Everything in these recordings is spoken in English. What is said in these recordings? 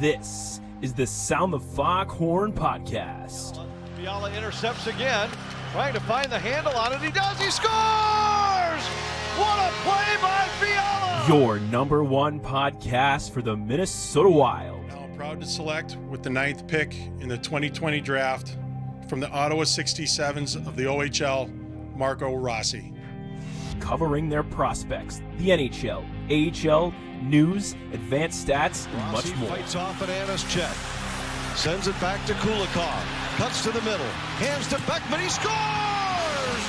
This is the Sound the Foghorn podcast. Fiala intercepts again, trying to find the handle on it. He does. He scores! What a play by Fiala! Your number one podcast for the Minnesota Wild. Now proud to select with the ninth pick in the 2020 draft from the Ottawa 67s of the OHL, Marco Rossi. Covering their prospects, the NHL, AHL, news, advanced stats, and Rossi much more. fights off at Anna's check. Sends it back to Kulikov. Cuts to the middle. Hands to Beckman. He scores!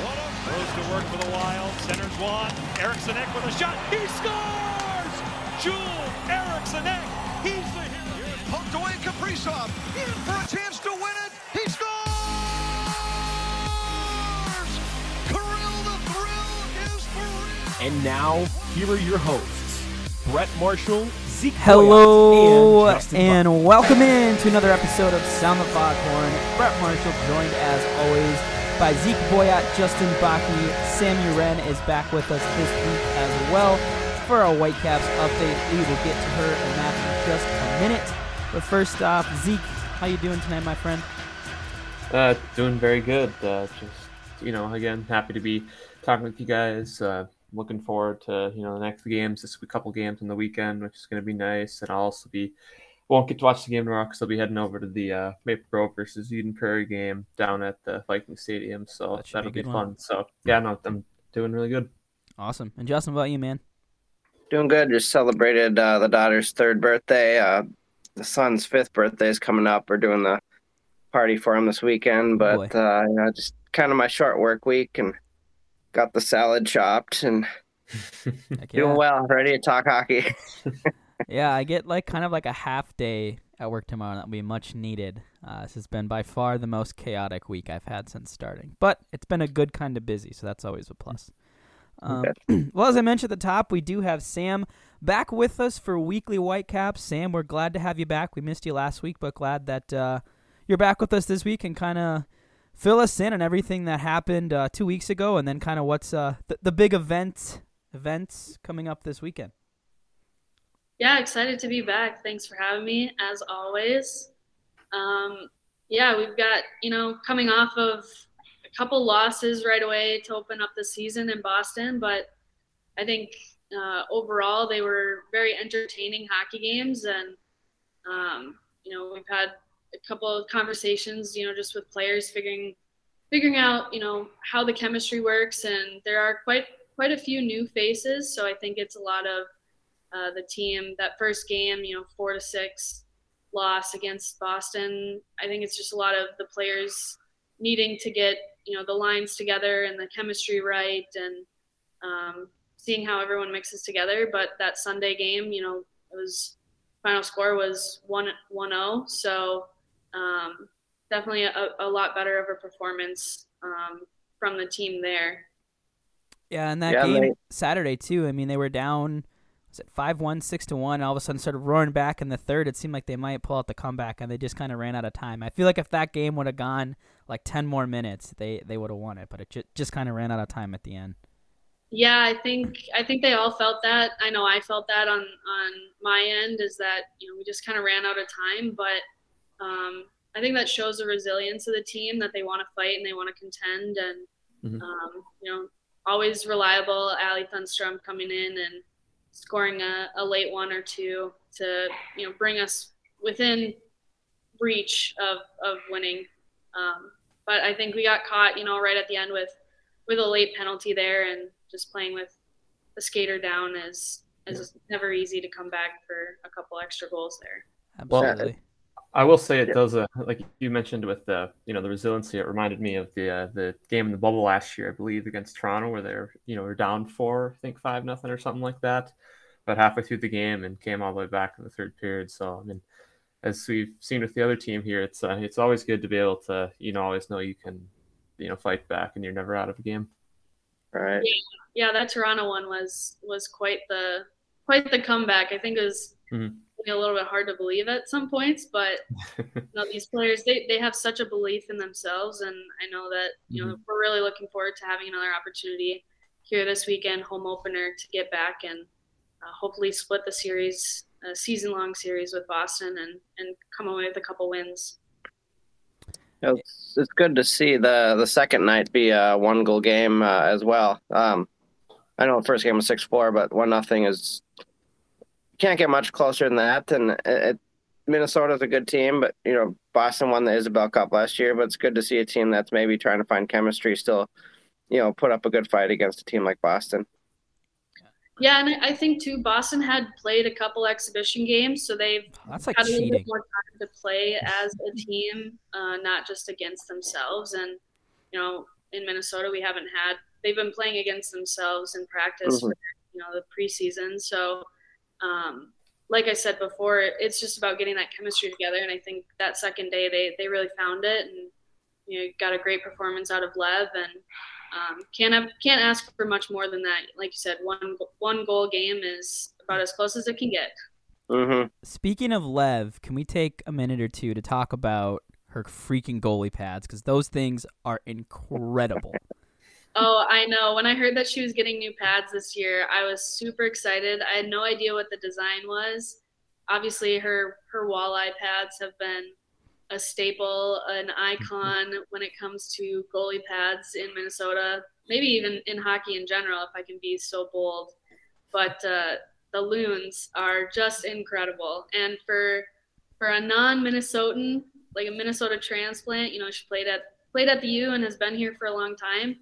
What a Goes to work for the Wild. Centers one. Eriksson Ek with a shot. He scores! Joel Eriksson Ek. He's the hero. Here's poked away Kaprizov. In for a chance And now, here are your hosts, Brett Marshall, Zeke Hello Boyott, and Justin and welcome in to another episode of Sound the Foghorn. Brett Marshall joined as always by Zeke Boyott, Justin Baki, Sammy Wren is back with us this week as well for our Whitecaps update. We will get to her and that in just a minute. But first off, Zeke, how you doing tonight, my friend? Uh, doing very good. Uh, just you know, again, happy to be talking with you guys. Uh, looking forward to you know the next games. This a couple games on the weekend, which is going to be nice. And I'll also be won't get to watch the game tomorrow because I'll be heading over to the uh, Maple Grove versus Eden Prairie game down at the Viking Stadium. So That should be a that'll be, good fun. So yeah, no, I'm doing really good. Awesome. And Justin, what about you, man? Doing good. Just celebrated uh, the daughter's third birthday. Uh, the son's fifth birthday is coming up. We're doing the party for him this weekend, but Boy. uh, you know, just kind of my short work week and got the salad chopped and Heck doing yeah. well. Ready to talk hockey. Yeah, I get like kind of like a half day at work tomorrow. That'll be much needed. Uh, this has been by far the most chaotic week I've had since starting, but it's been a good kind of busy, so that's always a plus. Um, well, as I mentioned at the top, we do have Sam back with us for weekly Whitecaps. Sam, we're glad to have you back. We missed you last week, but glad that uh, you're back with us this week and kind of fill us in on everything that happened uh, two weeks ago, and then kind of what's uh, the, the big event events coming up this weekend. Yeah, excited to be back. Thanks for having me, as always. Um, yeah, we've got, you know, coming off of a couple losses right away to open up the season in Boston, but I think uh, overall they were very entertaining hockey games. And, um, you know, we've had a couple of conversations, you know, just with players figuring figuring out, you know, how the chemistry works. And there are quite quite a few new faces, so I think it's a lot of uh, the team that first game you know four to six loss against boston. I think it's just a lot of the players needing to get you know the lines together and the chemistry right and um, seeing how everyone mixes together. But that sunday game you know it was final score was 1 1-0 so um, definitely a, a lot better of a performance um, from the team there Yeah, and that Yeah, game they- Saturday too. I mean, they were down. Was it five one, six to one? And all of a sudden, started roaring back in the third. It seemed like they might pull out the comeback, and they just kind of ran out of time. I feel like if that game would have gone like ten more minutes, they they would have won it. But it ju- just kind of ran out of time at the end. Yeah, I think I think they all felt that. I know I felt that on on my end is that you know we just kind of ran out of time, but um, I think that shows the resilience of the team that they want to fight and they want to contend and Mhm. um, you know always reliable. Allie Thunstrom coming in and scoring a, a late one or two to you know bring us within reach of of winning. Um, but I think we got caught, you know, right at the end with with a late penalty there, and just playing with the skater down is is never easy to come back for a couple extra goals there. Well, Absolutely. I will say it Yeah. does. Uh, like you mentioned with the you know the resiliency, it reminded me of the uh, the game in the bubble last year, I believe, against Toronto, where they're you know were down four, I think five nothing or something like that, but halfway through the game and came all the way back in the third period. So I mean, as we've seen with the other team here, it's uh, it's always good to be able to you know always know you can you know fight back and you're never out of a game. Right. Yeah, yeah that Toronto one was was quite the quite the comeback. I think it was A little bit hard to believe at some points, but you know, these players they, they have such a belief in themselves and I know that, you know, we're really looking forward to having another opportunity here this weekend, home opener to get back and uh, hopefully split the series a season long series with Boston and and come away with a couple wins. It's, it's good to see the the second night be a one goal game uh, as well. Um, I know the first game was six four, but one nothing is can't get much closer than that. And it, it, Minnesota's a good team, but you know Boston won the Isobel Cup last year. But it's good to see a team that's maybe trying to find chemistry still, you know, put up a good fight against a team like Boston. Yeah, and I think too, Boston had played a couple exhibition games, so they've That's like had a little cheating. bit more time to play as a team, uh, not just against themselves. And you know, in Minnesota, we haven't had they've been playing against themselves in practice Mhm. for you know the preseason. So, um, like I said before, it's just about getting that chemistry together. And I think that second day they they really found it, and you know, got a great performance out of Lev, and um, can't have, can't ask for much more than that. Like you said, one one goal game is about as close as it can get. Mm-hmm. Speaking of Lev, can we take a minute or two to talk about her freaking goalie pads? Because those things are incredible. Oh, I know. When I heard that she was getting new pads this year, I was super excited. I had no idea what the design was. Obviously, her her walleye pads have been a staple, an icon when it comes to goalie pads in Minnesota. Maybe even in hockey in general, if I can be so bold. But uh, the loons are just incredible, and for for a non-Minnesotan, like a Minnesota transplant, you know, she played at played at the U and has been here for a long time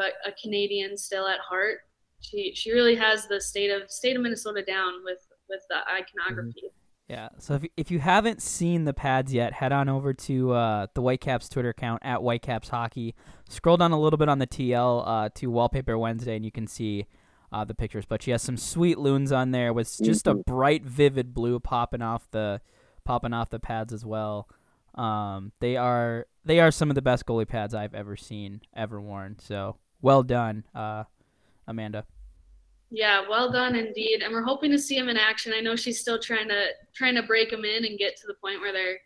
but a Canadian still at heart. She she really has the state of state of Minnesota down with with the iconography. Yeah. So if if you haven't seen the pads yet, head on over to uh, the Whitecaps Twitter account at Whitecaps Hockey. Scroll down a little bit on the TL uh, to Wallpaper Wednesday, and you can see uh, the pictures. But she has some sweet loons on there with just a bright, vivid blue popping off the popping off the pads as well. Um, they are they are some of the best goalie pads I've ever seen, ever worn. So well done, uh, Amanda. Yeah, well done indeed. And we're hoping to see him in action. I know she's still trying to trying to break them in and get to the point where they're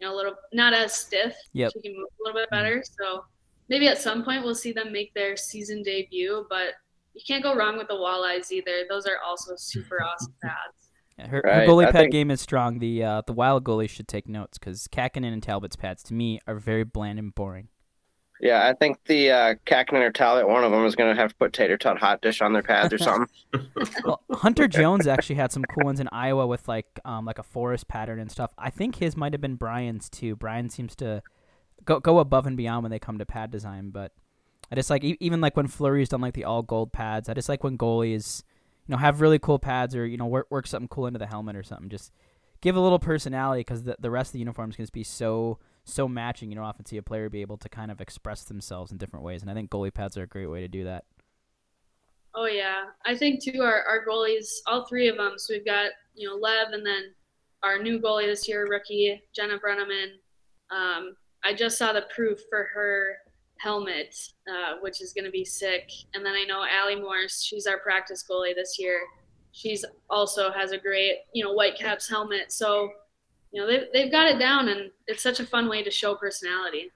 you know a little not as stiff. Yep. She can move a little bit better. So maybe at some point we'll see them make their season debut. But you can't go wrong with the walleyes either. Those are also super awesome pads. Yeah, her, her goalie I pad think- game is strong. The uh, the wild goalie should take notes because Kahkonen and Talbot's pads to me are very bland and boring. Yeah, I think the uh, Kahkonen or Talbot, one of them is going to have to put tater tot hot dish on their pads or something. Well, Hunter Jones actually had some cool ones in Iowa with like um like a forest pattern and stuff. I think his might have been Brian's too. Brian seems to go go above and beyond when they come to pad design. But I just like e- even like when Fleury's done like the all gold pads. I just like when goalies you know have really cool pads or you know work work something cool into the helmet or something. Just give a little personality because the the rest of the uniforms can just be so so matching. You don't often see a player be able to kind of express themselves in different ways, and I think goalie pads are a great way to do that. Oh yeah, I think too. Our our goalies, all three of them. So we've got you know Lev, and then our new goalie this year, rookie Jenna Brenneman. Um, I just saw the proof for her helmet, uh, which is going to be sick. And then I know Allie Morse, she's our practice goalie this year. She's also has a great you know Whitecaps helmet. So you know they've they've got it down, and it's such a fun way to show personality.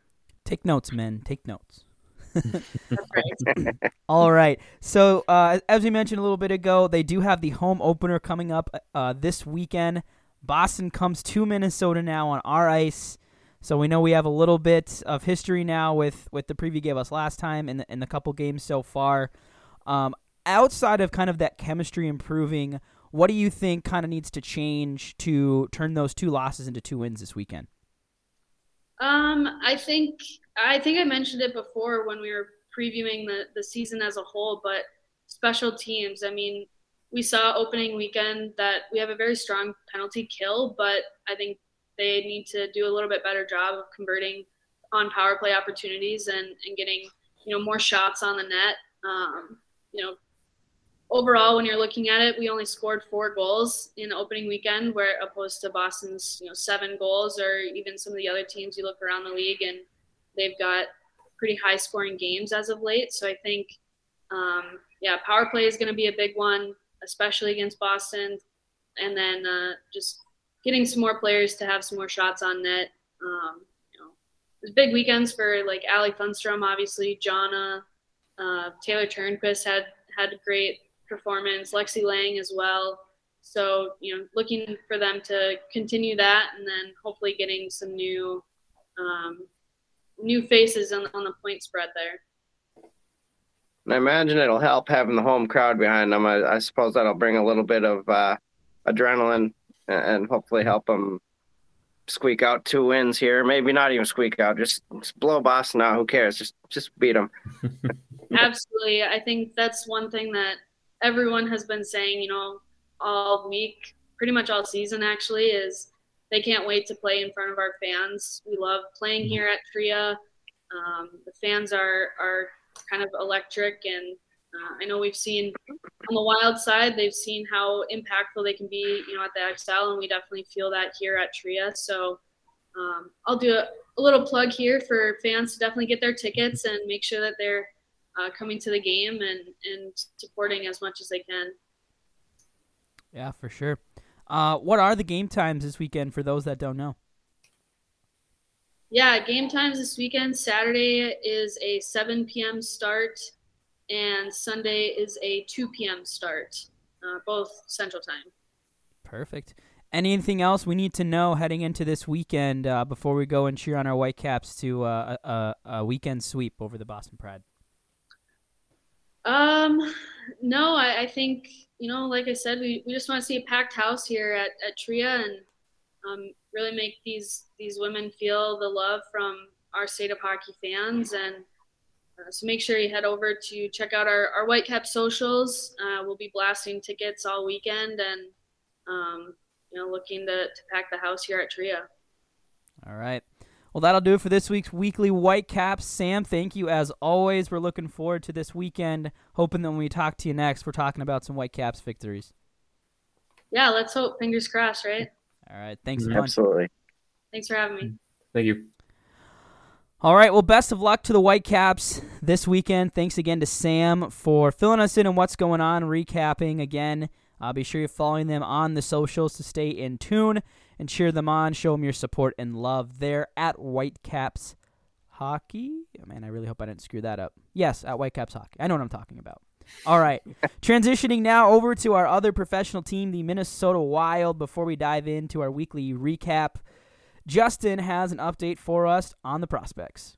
Take notes, men. Take notes. That's right. All right. So, uh, as we mentioned a little bit ago, they do have the home opener coming up uh, this weekend. Boston comes to Minnesota now on our ice. So we know we have a little bit of history now with, with the preview you gave us last time and the, and the couple games so far. Um, outside of kind of that chemistry improving, what do you think kind of needs to change to turn those two losses into two wins this weekend? Um, I think I think I mentioned it before when we were previewing the the season as a whole, but special teams. I mean, we saw opening weekend that we have a very strong penalty kill, but I think they need to do a little bit better job of converting on power play opportunities and and getting you know more shots on the net. Um, you know, overall, when you're looking at it, we only scored four goals in the opening weekend, where opposed to Boston's you know seven goals, or even some of the other teams you look around the league and they've got pretty high scoring games as of late. So I think, um, yeah, power play is going to be a big one, especially against Boston, and then uh, just getting some more players to have some more shots on net. Um, you know, there's big weekends for like Allie Thunstrom, obviously, Jana. Uh, Taylor Turnquist had had a great performance. Lexi Lang as well. So, you know, looking for them to continue that and then hopefully getting some new um, new faces on, on the point spread there. I imagine it'll help having the home crowd behind them. I, I suppose that'll bring a little bit of uh, adrenaline and hopefully help them squeak out two wins here. Maybe not even squeak out, just, just blow Boston out. Who cares? Just just beat them. Absolutely, I think that's one thing that everyone has been saying. You know, all week, pretty much all season actually, is they can't wait to play in front of our fans. We love playing here at Tria. Um, the fans are are kind of electric, and uh, I know we've seen on the Wild side, they've seen how impactful they can be, you know, at the Xcel, and we definitely feel that here at Tria. So um, I'll do a, a, little plug here for fans to definitely get their tickets and make sure that they're uh, coming to the game and and supporting as much as they can. Yeah, for sure. Uh, what are the game times this weekend for those that don't know? Yeah, game times this weekend. Saturday is a 7 p.m. start, and Sunday is a 2 p.m. start, uh, both Central Time. Perfect. Anything else we need to know heading into this weekend uh, before we go and cheer on our Whitecaps to uh, a, a, weekend sweep over the Boston Pride? Um, no, I, I think you know, like I said, we, we just want to see a packed house here at, at Tria and um, really make these these women feel the love from our state of hockey fans. And uh, so make sure you head over to check out our, our Whitecap socials. Uh, we'll be blasting tickets all weekend and, um, you know, looking to, to pack the house here at Tria. All right. Well, that'll do it for this week's weekly Whitecaps. Sam, thank you as always. We're looking forward to this weekend. Hoping that when we talk to you next, we're talking about some Whitecaps victories. Yeah, let's hope. Fingers crossed, right? All right. Thanks Absolutely. Thanks for having me. Thank you. All right. Well, best of luck to the Whitecaps this weekend. Thanks again to Sam for filling us in on what's going on, recapping again. Uh, be sure you're following them on the socials to stay in tune and cheer them on. Show them your support and love. They're at Whitecaps Hockey. Oh, man, I really hope I didn't screw that up. Yes, at Whitecaps Hockey. I know what I'm talking about. All right. Transitioning now over to our other professional team, the Minnesota Wild, before we dive into our weekly recap. Justin has an update for us on the prospects.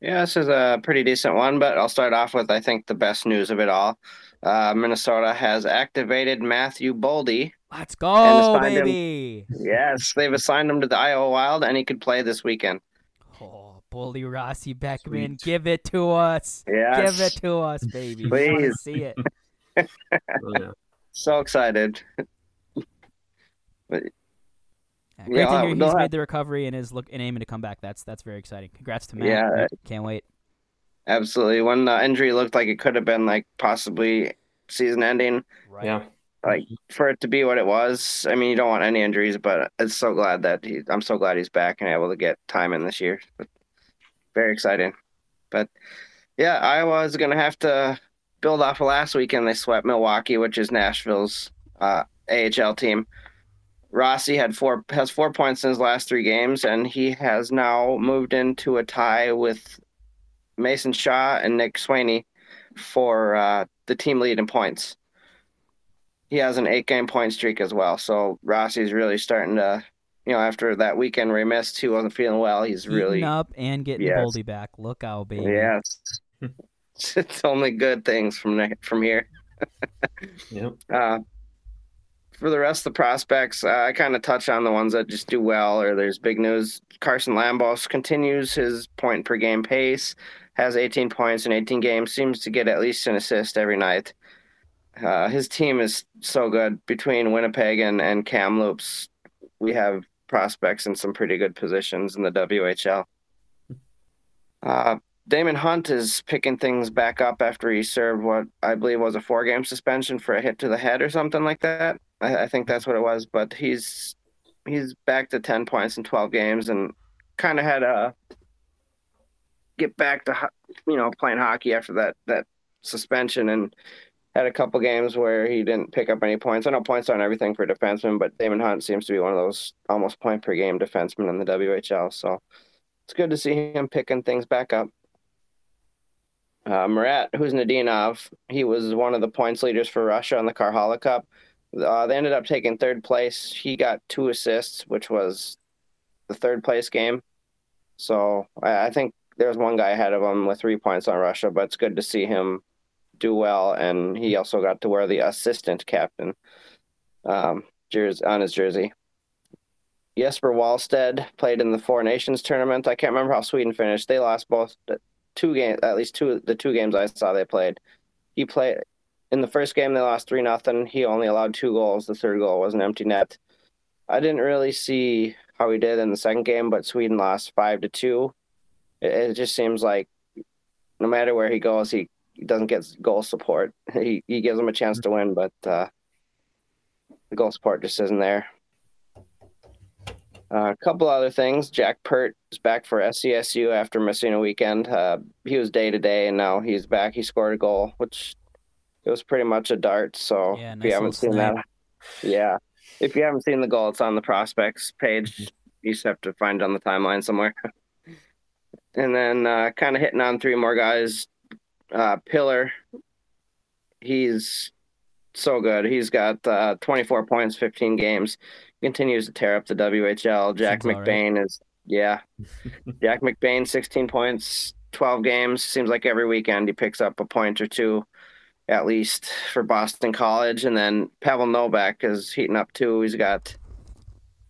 Yeah, this is a pretty decent one, but I'll start off with, I think, the best news of it all. Uh, Minnesota has activated Matthew Boldy Let's go, baby. Him, yes, they've assigned him to the Iowa Wild, and he could play this weekend. Oh, Boldy Rossi Beckman, Sweet. give it to us. Yes. Give it to us, baby. Please. see it. oh, yeah. So excited. but, yeah, great yeah, to hear he's made the recovery and is look and aiming to come back. That's that's very exciting. Congrats to Matt. Yeah, can't wait. Absolutely. When the injury looked like it could have been like possibly season ending. Right. Yeah like for it to be what it was. I mean, you don't want any injuries, but it's so glad that he. I'm so glad he's back and able to get time in this year. But very exciting. But yeah, Iowa is going to have to build off of last weekend. They swept Milwaukee, which is Nashville's uh, AHL team. Rossi had four has four points in his last three games, and he has now moved into a tie with Mason Shaw and Nick Swaney for uh, the team lead in points he has an eight game point streak as well. So Rossi's really starting to, you know, after that weekend where he missed, he wasn't feeling well. He's Eating really up and getting yes. Boldy back. Look out, baby. Yes, it's only good things from from here. yep. Uh, for the rest of the prospects, uh, I kind of touch on the ones that just do well or there's big news. Carson Lambos continues his point per game pace, has 18 points in 18 games, seems to get at least an assist every night. Uh, his team is so good between Winnipeg and, and Kamloops. We have prospects in some pretty good positions in the WHL. Uh, Daemon Hunt is picking things back up after he served what I believe was a four game suspension for a hit to the head or something like that. I, I think that's what it was. But he's he's back to ten points in twelve games and kind of had a get back to you know playing hockey after that that suspension and had a couple games where he didn't pick up any points. I know points aren't everything for defensemen, but Daemon Hunt seems to be one of those almost point per game defensemen in the WHL. So it's good to see him picking things back up. Uh, Marat Khusnutdinov, he was one of the points leaders for Russia on the Karjala Cup. Uh, they ended up taking third place. He got two assists, which was the third place game. So I, I think there's one guy ahead of him with three points on Russia, but it's good to see him do well. And he also got to wear the assistant captain um, jersey on his jersey. Jesper Wallstedt played in the Four Nations tournament. I can't remember how Sweden finished. They lost both two games, at least two the two games I saw they played. He played in the first game they lost three nothing. He only allowed two goals. The third goal was an empty net. I didn't really see how he did in the second game, but Sweden lost five to two. It, it just seems like no matter where he goes, he, he doesn't get goal support. He he gives them a chance to win, but uh, the goal support just isn't there. Uh, a couple other things. Jack Peart is back for SCSU after missing a weekend. Uh, he was day to day, and now he's back. He scored a goal, which it was pretty much a dart. So Yeah, if you haven't seen that, yeah, if you haven't seen the goal, it's on the prospects page. You just have to find it on the timeline somewhere. and then uh, kind of hitting on three more guys. Uh, Pillar, he's so good. He's got uh, 24 points, 15 games. Continues to tear up the WHL. Jack all right. McBain is yeah. Jack McBain, 16 points, 12 games. Seems like every weekend he picks up a point or two, at least for Boston College. And then Pavel Novak is heating up too. He's got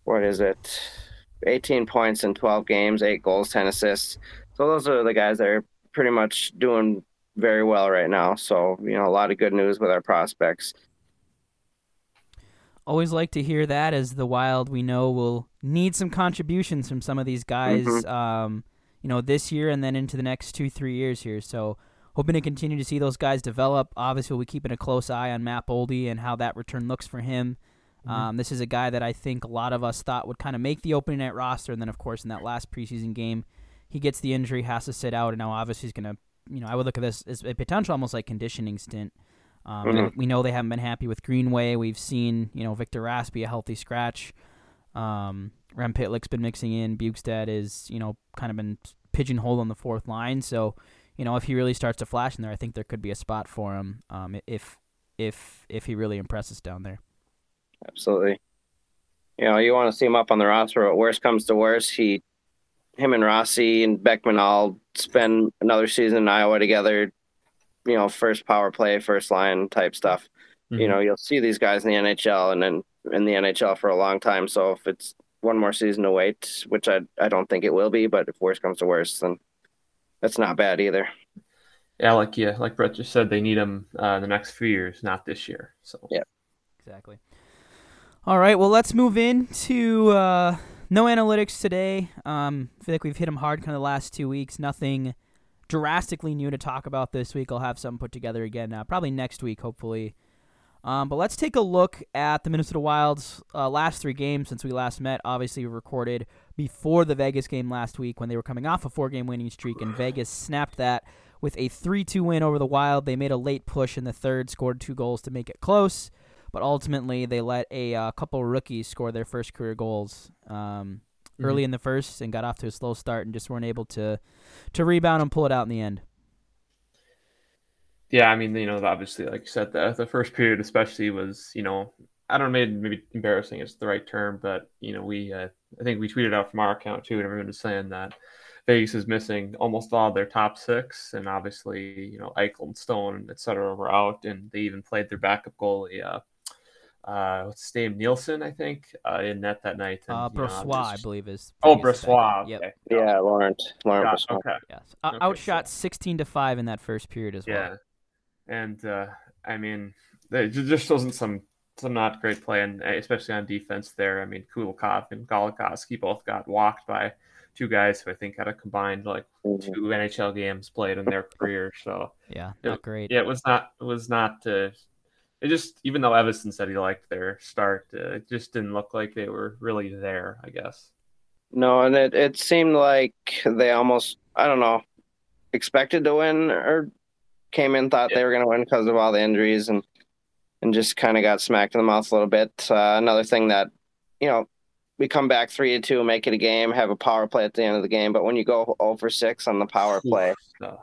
what is it? 18 points in 12 games, eight goals, 10 assists. So those are the guys that are pretty much doing very well right now. So, you know, a lot of good news with our prospects. Always like to hear that as the Wild we know will need some contributions from some of these guys, Mhm. um, you know, this year and then into the next two, three years here. So hoping to continue to see those guys develop. Obviously, we'll be keeping a close eye on Matt Boldy and how that return looks for him. Um, this is a guy that I think a lot of us thought would kind of make the opening night roster, and then of course in that last preseason game, he gets the injury, has to sit out, and now obviously he's gonna, you know, I would look at this as a potential almost like conditioning stint. Um, Mhm. We know they haven't been happy with Greenway. We've seen, you know, Victor Raspi a healthy scratch. Um, Rem Pitlick's been mixing in. Bjugstad is, you know, kind of been pigeonholed on the fourth line. So, you know, if he really starts to flash in there, I think there could be a spot for him. Um, if if if he really impresses down there. Absolutely. You know, you want to see him up on the roster, but worst comes to worst, he, him and Rossi and Beckman all spend another season in Iowa together. You know, first power play, first line type stuff. You know, you'll see these guys in the NHL and then in the NHL for a long time. So if it's one more season to wait, which I I don't think it will be, but if worst comes to worst, then that's not bad either. Yeah, like yeah, like Brett just said, they need him uh, the next few years, not this year. So Yeah. Exactly. All right, well, let's move into uh, no analytics today. Um, I feel like we've hit them hard kind of the last two weeks. Nothing drastically new to talk about this week. I'll have some put together again, uh, probably next week, hopefully. Um, but let's take a look at the Minnesota Wild's uh, last three games since we last met. Obviously, we recorded before the Vegas game last week when they were coming off a four game winning streak, and Vegas snapped that with a 3 2 win over the Wild. They made a late push in the third, scored two goals to make it close, but ultimately they let a uh, couple rookies score their first career goals um, early in the first and got off to a slow start and just weren't able to, to rebound and pull it out in the end. Yeah, I mean, you know, obviously, like you said, the the first period especially was, you know, I don't know, maybe, maybe embarrassing is the right term, but you know, we uh, I think we tweeted out from our account too, and everyone was saying that Vegas is missing almost all their top six, and obviously, you know, Eichel and Stone, et cetera, were out, and they even played their backup goalie, uh, uh, what's his name, Nielsen, I think, uh, in net that night. And, Uh, you know, Brossoit, I believe, is. Oh, Vegas' Brossoit. backup. Yep. Okay. Yeah, Laurent. Laurent Got- Brossoit. okay. Yes. O- Okay, outshot so- 16 to 5 in that first period as well. Yeah, and uh, I mean, there ju- just wasn't some some not great play, and uh, especially on defense there. I mean, Kulikov and Goligoski both got walked by two guys who I think had a combined like Mhm. two NHL games played in their career. So Yeah, Yeah. not great. yeah, it was not it was not. Uh, it just even though Evason said he liked their start, uh, it just didn't look like they were really there. I guess. No, and it, it seemed like they almost, I don't know, expected to win or came in, thought they were going to win because of all the injuries and, and just kind of got smacked in the mouth a little bit. Uh, another thing that, you know, we come back three to two, make it a game, have a power play at the end of the game. But when you go over six on the power play, So,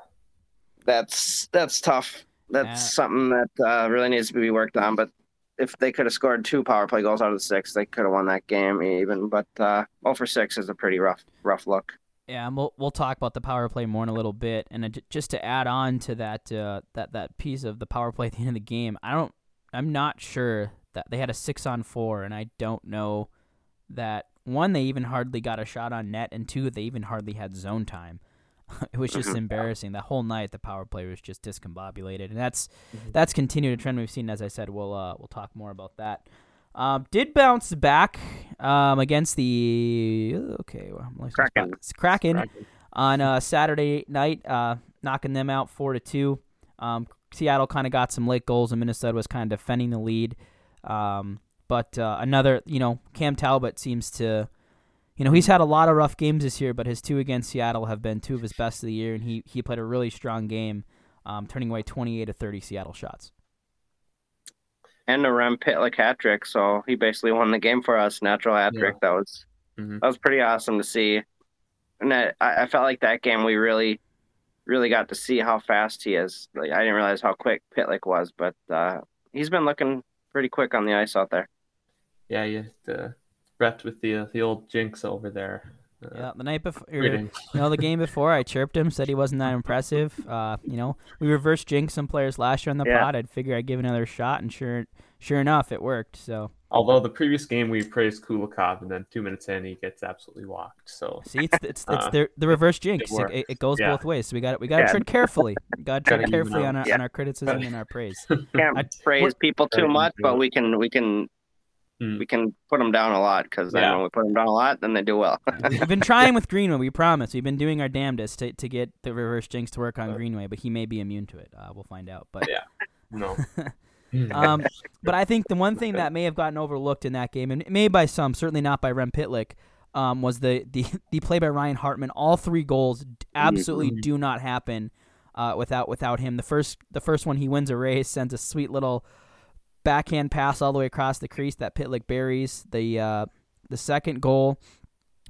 that's, that's tough. That's Yeah. something that uh, really needs to be worked on. But if they could have scored two power play goals out of the six, they could have won that game even. But uh, 0 for six is a pretty rough rough look. Yeah, and we'll we'll talk about the power play more in a little bit. And just to add on to that uh, that that piece of the power play at the end of the game, I don't, I'm not sure that they had a six on four, and I don't know that one they even hardly got a shot on net, and two they even hardly had zone time. it was just embarrassing. The whole night the power play was just discombobulated, and that's mm-hmm. that's continued a trend we've seen. As I said, we'll uh, we'll talk more about that. Um, did bounce back um, against the okay well, Kraken. Kraken, Kraken on uh, Saturday night, uh, knocking them out four to two. Um, Seattle kind of got some late goals, and Minnesota was kind of defending the lead. Um, but uh, another, you know, Cam Talbot seems to you know, he's had a lot of rough games this year, but his two against Seattle have been two of his best of the year, and he, he played a really strong game, um, turning away 28 to 30 Seattle shots. And a Rem Pitlick hat trick, so he basically won the game for us. Natural hat trick. Yeah. That was mm-hmm. that was pretty awesome to see. And I, I felt like that game we really, really got to see how fast he is. Like I didn't realize how quick Pitlick was, but uh, he's been looking pretty quick on the ice out there. Yeah, you the repped with the uh, the old jinx over there. Uh, yeah, the night before, you know, the game before, I chirped him, said he wasn't that impressive. Uh, you know, we reversed jinx some players last year on the yeah. pod. I'd figure I'd give another shot, and sure, sure enough, it worked. So. Although the previous game we praised Kulikov, and then two minutes in he gets absolutely walked. So see, it's it's, it's uh, the, the reverse jinx. It, it, it goes yeah. both ways. So we got we got to yeah. tread carefully. We got to tread carefully on our on our criticism and our praise. Can't I, praise people too much, but we can we can Mm. We can put them down a lot because yeah. when we put them down a lot, then they do well. We've been trying with Greenway. We promise. We've been doing our damnedest to, to get the reverse jinx to work on Greenway, but he may be immune to it. Uh, we'll find out. But yeah, no. um, but I think the one thing that may have gotten overlooked in that game, and maybe by some, certainly not by Rem Pitlick, um, was the, the the play by Ryan Hartman. All three goals absolutely mm-hmm. do not happen uh, without without him. The first the first one he wins a race, sends a sweet little backhand pass all the way across the crease that Pitlick buries. The uh, the second goal,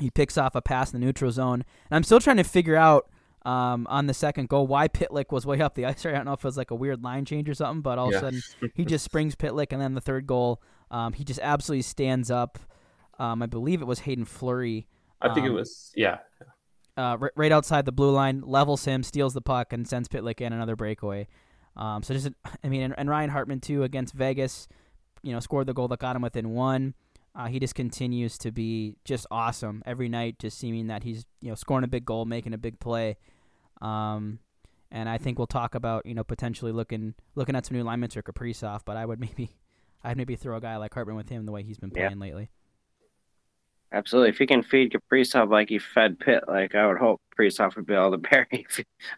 he picks off a pass in the neutral zone, and I'm still trying to figure out um, on the second goal why Pitlick was way up the ice. I don't know if it was like a weird line change or something, but all yeah. of a sudden he just springs Pitlick, and then the third goal, um, he just absolutely stands up. Um, I believe it was Haydn Fleury. I think it um, was yeah. Uh, right outside the blue line, levels him, steals the puck, and sends Pitlick in another breakaway. Um, so just, I mean, and, and, Ryan Hartman too against Vegas, you know, scored the goal that got him within one. Uh, he just continues to be just awesome every night, just seeming that he's you know scoring a big goal, making a big play. Um, and I think we'll talk about you know potentially looking looking at some new linemen for Kaprizov, but I would maybe I'd maybe throw a guy like Hartman with him the way he's been playing yeah. lately. Absolutely. If he can feed Kaprizov like he fed Pitt, like I would hope Kaprizov would be able to bury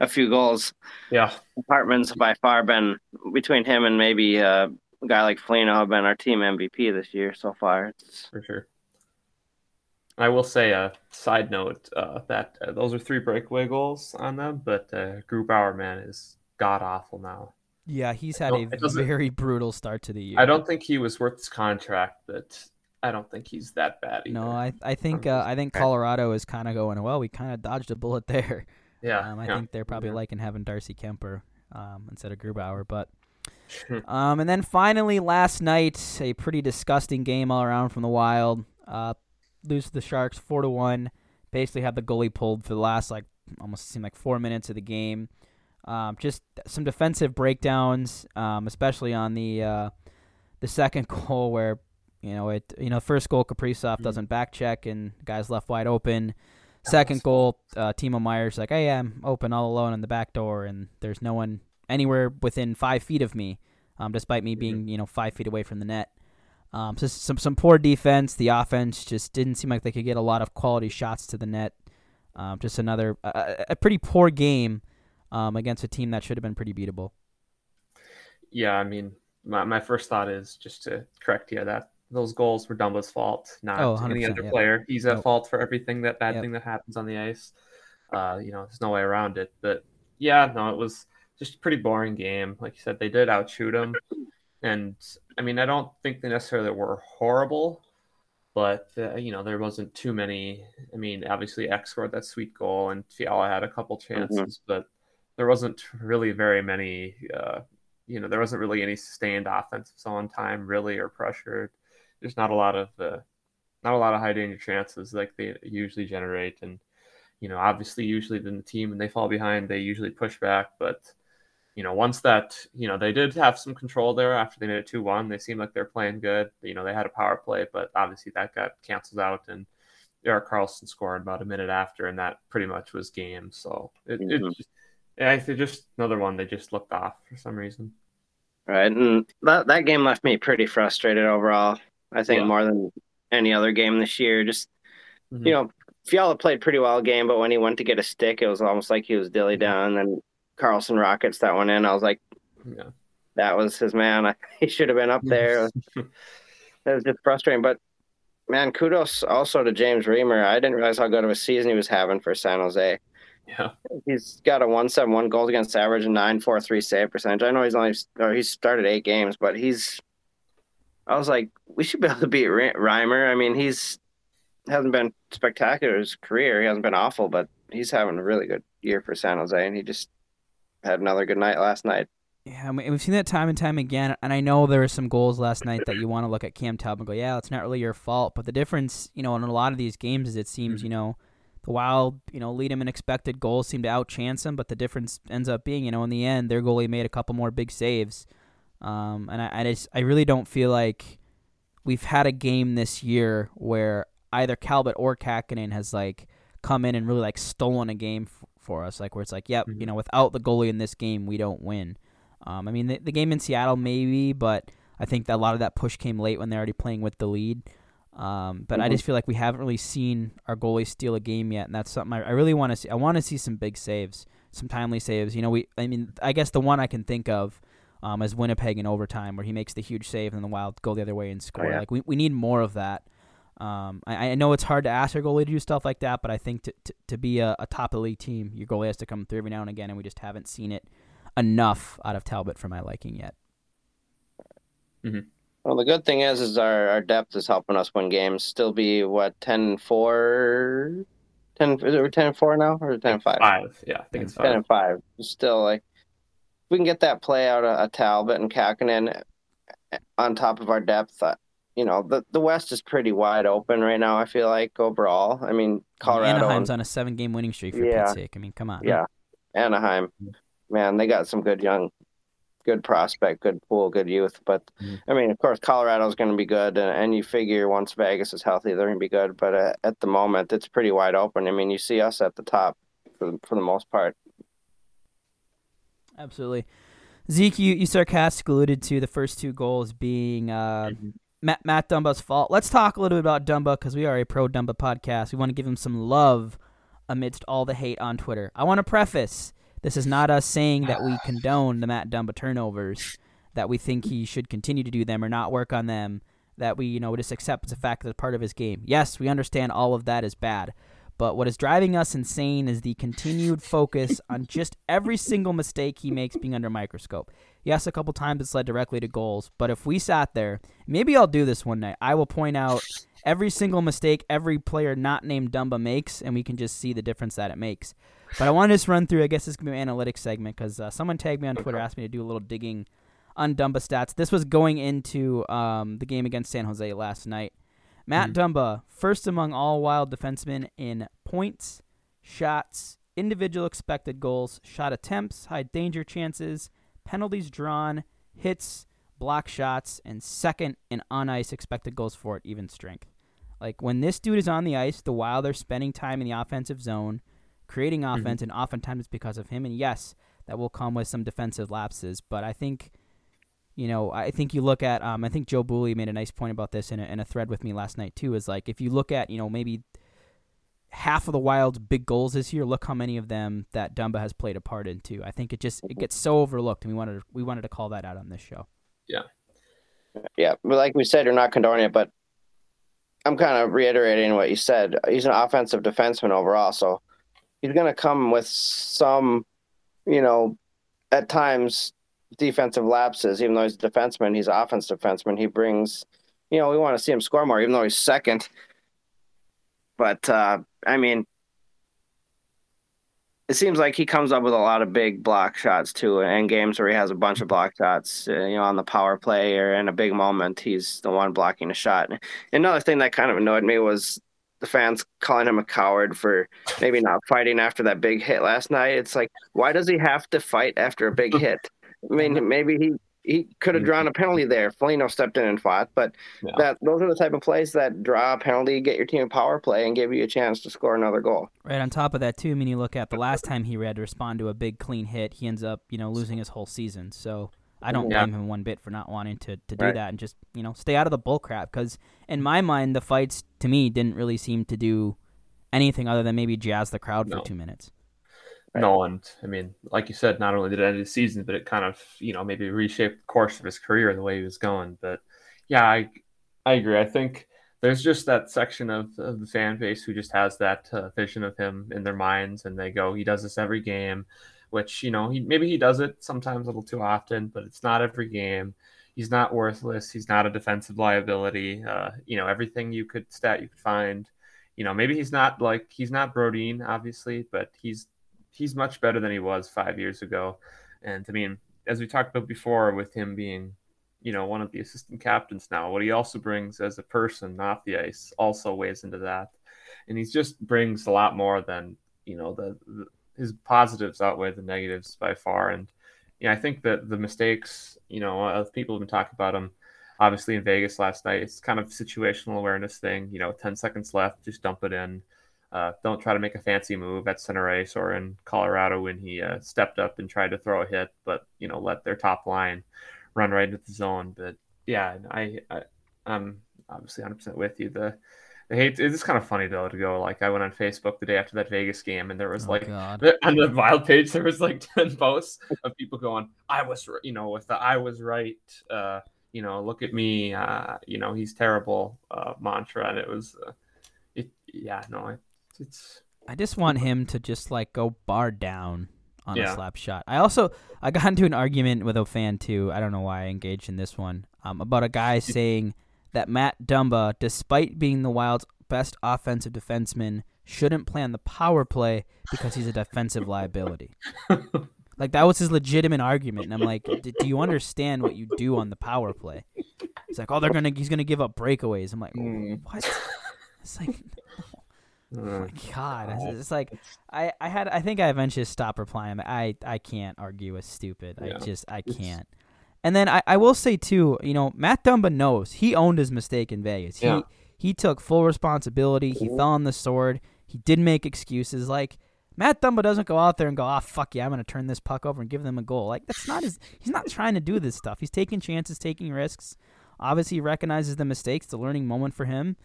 a few goals. Yeah. Hartman's by far been between him and maybe uh, a guy like Foligno have been our team MVP this year so far. It's... For sure. I will say a side note uh, that uh, those are three breakaway goals on them, but uh, Grubauer man is god awful now. Yeah, he's had a very brutal start to the year. I don't think he was worth his contract, but I don't think he's that bad either. No, I I think uh, I think Colorado is kind of going well. We kind of dodged a bullet there. Yeah, um, I yeah. think they're probably yeah. liking having Darcy Kuemper um, instead of Grubauer. But um, and then finally last night, a pretty disgusting game all around from the Wild. Uh, lose to the Sharks four to one. Basically had the goalie pulled for the last like almost seemed like four minutes of the game. Um, just some defensive breakdowns, um, especially on the uh, the second goal where you know, it you know first goal Kaprizov mm-hmm. doesn't back check and guys left wide open. Second goal, uh, Timo Meier's like, hey, I'm open all alone in the back door, and there's no one anywhere within five feet of me, um, despite me being you know five feet away from the net. Um, so some some poor defense. The offense just didn't seem like they could get a lot of quality shots to the net. Um, just another a, a, pretty poor game um, against a team that should have been pretty beatable. Yeah, I mean, my, my first thought is just to correct you that those goals were Dumba's fault, not oh, any other yeah. player. He's at nope. fault for everything that bad yep. thing that happens on the ice. Uh, you know, there's no way around it. But yeah, no, it was just a pretty boring game. Like you said, they did outshoot him, and I mean, I don't think they necessarily were horrible, but uh, you know, there wasn't too many. I mean, obviously, X scored that sweet goal, and Fiala had a couple mm-hmm. chances, mm-hmm. but there wasn't really very many. Uh, you know, there wasn't really any sustained offensive on time really or pressure. There's not a lot of uh, not a lot of high danger chances like they usually generate. And you know, obviously, usually then the team when they fall behind, they usually push back. But you know, once that you know they did have some control there after they made it two one, they seemed like they're playing good. You know, they had a power play, but obviously that got canceled out and. Erik Karlsson scored about a minute after, and that pretty much was game. So it, mm-hmm. it just, yeah, it's just another one they just looked off for some reason. Right, and that that game left me pretty frustrated overall. I think yeah. more than any other game this year. Just mm-hmm. you know, Fiala played pretty well game, but when he went to get a stick, it was almost like he was dilly mm-hmm. down. And then Karlsson rockets that one in. I was like, yeah. that was his man. he should have been up there. it was just frustrating, but man, kudos also to James Reimer. I didn't realize how good of a season he was having for San Jose. Yeah, he's got a one seven one goals against average and nine four three save percentage. I know he's only or he's started eight games, but he's. I was like, we should be able to beat Reimer. I mean, he's hasn't been spectacular his career. He hasn't been awful, but he's having a really good year for San Jose, and he just had another good night last night. Yeah, and we've seen that time and time again. And I know there were some goals last night that you want to look at Cam Talbot and go, yeah, it's not really your fault. But the difference, you know, in a lot of these games is it seems, mm-hmm. you know, the Wild, you know, lead him in expected goals, seem to outchance him, but the difference ends up being, you know, in the end, their goalie made a couple more big saves. Um, and I, I just, I really don't feel like we've had a game this year where either Talbot or Kahkonen has like come in and really like stolen a game f- for us, like where it's like, yep, mm-hmm. you know, without the goalie in this game, we don't win. Um, I mean, the, the game in Seattle maybe, but I think that a lot of that push came late when they're already playing with the lead. Um, but mm-hmm. I just feel like we haven't really seen our goalie steal a game yet, and that's something I, I really want to see. I want to see some big saves, some timely saves. You know, we. I mean, I guess the one I can think of um, is Winnipeg in overtime, where he makes the huge save and the Wild go the other way and score. Oh, yeah. Like we we need more of that. Um, I, I, know it's hard to ask your goalie to do stuff like that, but I think to to, to be a, a top elite team, your goalie has to come through every now and again, and we just haven't seen it enough out of Talbot for my liking yet. Mm-hmm. Well, the good thing is, is our, our depth is helping us win games. Still be what 10-4? 10 is it 10 4 now or 10 5? 5. Yeah, I think it's 5. 10 and 5. Still like we can get that play out of, of Talbot and Kahkonen on top of our depth. Uh, you know, the the West is pretty wide open right now. I feel like overall. I mean, Colorado. Anaheim's on a seven game winning streak for yeah, sake. I mean, come on. Yeah, Anaheim, man, they got some good young good prospect, good pool, good youth. But mm-hmm. I mean, of course, Colorado's going to be good, and, and, you figure once Vegas is healthy, they're going to be good. But uh, at the moment, it's pretty wide open. I mean, you see us at the top for for the most part. Absolutely, Zeke. You, you sarcastically alluded to the first two goals being uh, mm-hmm. Matt Matt Dumba's fault. Let's talk a little bit about Dumba because we are a pro Dumba podcast. We want to give him some love amidst all the hate on Twitter. I want to preface this is not us saying that we condone the Matt Dumba turnovers, that we think he should continue to do them or not work on them, that we, you know, just accept a fact that it's part of his game. Yes, we understand all of that is bad. But what is driving us insane is the continued focus on just every single mistake he makes being under microscope. Yes, a couple times it's led directly to goals, but if we sat there, maybe I'll do this one night. I will point out every single mistake every player not named Dumba makes, and we can just see the difference that it makes. But I want to just run through. I guess this is gonna be an analytics segment because uh, someone tagged me on Twitter, asked me to do a little digging on Dumba stats. This was going into um, the game against San Jose last night. Matt mm-hmm. Dumba, first among all Wild defensemen in points, shots, individual expected goals, shot attempts, high danger chances, penalties drawn, hits, block shots, and second in on ice expected goals for it, even strength. Like when this dude is on the ice, the Wild are spending time in the offensive zone creating mm-hmm. offense, mm-hmm. and oftentimes it's because of him. And yes, that will come with some defensive lapses, but I think. You know, I think you look at. Um, I think Joe Booley made a nice point about this in a, in a thread with me last night too. Is like if you look at, you know, maybe half of the Wild's big goals this year. Look how many of them that Dumba has played a part in too. I think it just it gets so overlooked, and we wanted to, we wanted to call that out on this show. Yeah, yeah. But like we said, you're not condoning it, but I'm kind of reiterating what you said. He's an offensive defenseman overall, so he's going to come with some, you know, at times defensive lapses. Even though he's a defenseman, he's an offense defenseman. He brings, you know, we want to see him score more, even though he's second. But uh, I mean, it seems like he comes up with a lot of big block shots too, and games where he has a bunch of block shots, uh, you know, on the power play or in a big moment, he's the one blocking a shot. Another thing that kind of annoyed me was the fans calling him a coward for maybe not fighting after that big hit last night. It's like, why does he have to fight after a big hit? I mean, maybe he he could have drawn a penalty there. Foligno stepped in and fought, but yeah. that those are the type of plays that draw a penalty, get your team a power play, and give you a chance to score another goal. Right on top of that, too. I mean, you look at the last time he had to respond to a big clean hit, he ends up you know losing his whole season. So I don't yeah. blame him one bit for not wanting to, to do right. that and just you know stay out of the bull crap. Because in my mind, the fights to me didn't really seem to do anything other than maybe jazz the crowd no. for two minutes. Right. No, and I mean, like you said, not only did it end the season, but it kind of you know maybe reshaped the course of his career and the way he was going. But yeah, I I agree. I think there's just that section of, of the fan base who just has that uh, vision of him in their minds, and they go, he does this every game which you know he maybe he does it sometimes a little too often, but it's not every game. He's not worthless. He's not a defensive liability. Uh, you know everything you could stat you could find. You know maybe he's not like he's not Brodin obviously, but he's he's much better than he was five years ago. And I mean, as we talked about before, with him being you know one of the assistant captains now, what he also brings as a person off the ice also weighs into that. And he just brings a lot more than you know the, the his positives outweigh the negatives by far. And yeah, I think that the mistakes, you know, uh, people have been talking about him. Obviously, in Vegas last night, it's kind of situational awareness thing. You know, ten seconds left, just dump it in. Uh, don't try to make a fancy move at center ice or in Colorado when he uh, stepped up and tried to throw a hit, but you know, let their top line run right into the zone. But yeah, I, I I'm obviously 100 percent with you. The I hate it's kind of funny though to go like I went on Facebook the day after that Vegas game and there was oh, like God. on the wild page there was like 10 posts of people going I was you know with the I was right uh you know look at me uh you know he's terrible uh mantra and it was uh, it yeah no it, it's I just want him to just like go bar down on yeah. a slap shot. I also I got into an argument with a fan too. I don't know why I engaged in this one um about a guy saying that Matt Dumba, despite being the Wild's best offensive defenseman, shouldn't play on the power play because he's a defensive liability. like that was his legitimate argument, and I'm like, do you understand what you do on the power play? He's like, oh, they're gonna he's gonna give up breakaways. I'm like, mm. what? It's like. Oh my god! It's like I, I had I think I eventually stopped replying. I I can't argue with stupid. Yeah. I just I can't. And then I, I will say too, you know, Matt Dumba knows he owned his mistake in Vegas. Yeah. He he took full responsibility. He fell on the sword. He didn't make excuses. Like Matt Dumba doesn't go out there and go, "Ah, oh, fuck yeah, I'm gonna turn this puck over and give them a goal." Like that's not his. He's not trying to do this stuff. He's taking chances, taking risks. Obviously, he recognizes the mistakes. It's a learning moment for him,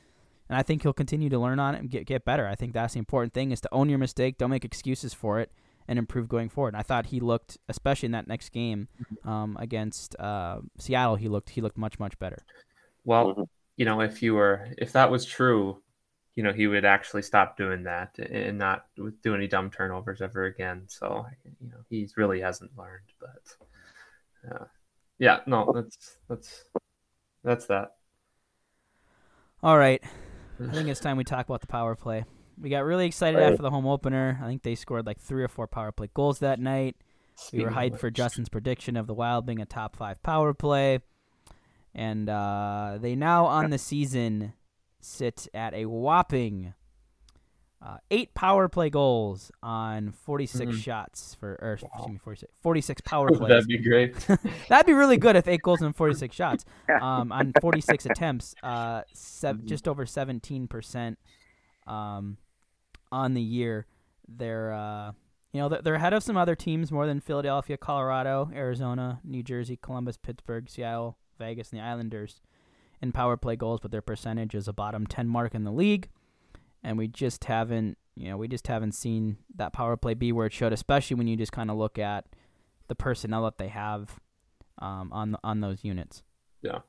and I think he'll continue to learn on it and get get better. I think that's the important thing: is to own your mistake. Don't make excuses for it and improve going forward. And I thought he looked, especially in that next game mm-hmm. um, against uh, Seattle, he looked he looked much much better. Well, you know, if you were if that was true, you know, he would actually stop doing that and not do any dumb turnovers ever again. So you know, he really hasn't learned. But uh, yeah, no, that's that's that's that. All right, I think it's time we talk about the power play. We got really excited right. after the home opener. I think they scored like three or four power play goals that night. Speaking we were hyped for Justin's prediction of the Wild being a top five power play. And uh, they now on the season sit at a whopping uh, eight power play goals on 46 mm-hmm. shots for, or wow. excuse me, 46, 46 power plays. That'd be great. That'd be really good if eight goals and 46 shots um, on 46 attempts, uh, sev- mm-hmm. just over 17%. Um, on the year. They're uh, you know they're ahead of some other teams more than Philadelphia, Colorado, Arizona, New Jersey, Columbus, Pittsburgh, Seattle, Vegas, and the Islanders in power play goals, but their percentage is a bottom ten mark in the league, and we just haven't you know we just haven't seen that power play be where it should, especially when you just kind of look at the personnel that they have um, on on those units. Yeah,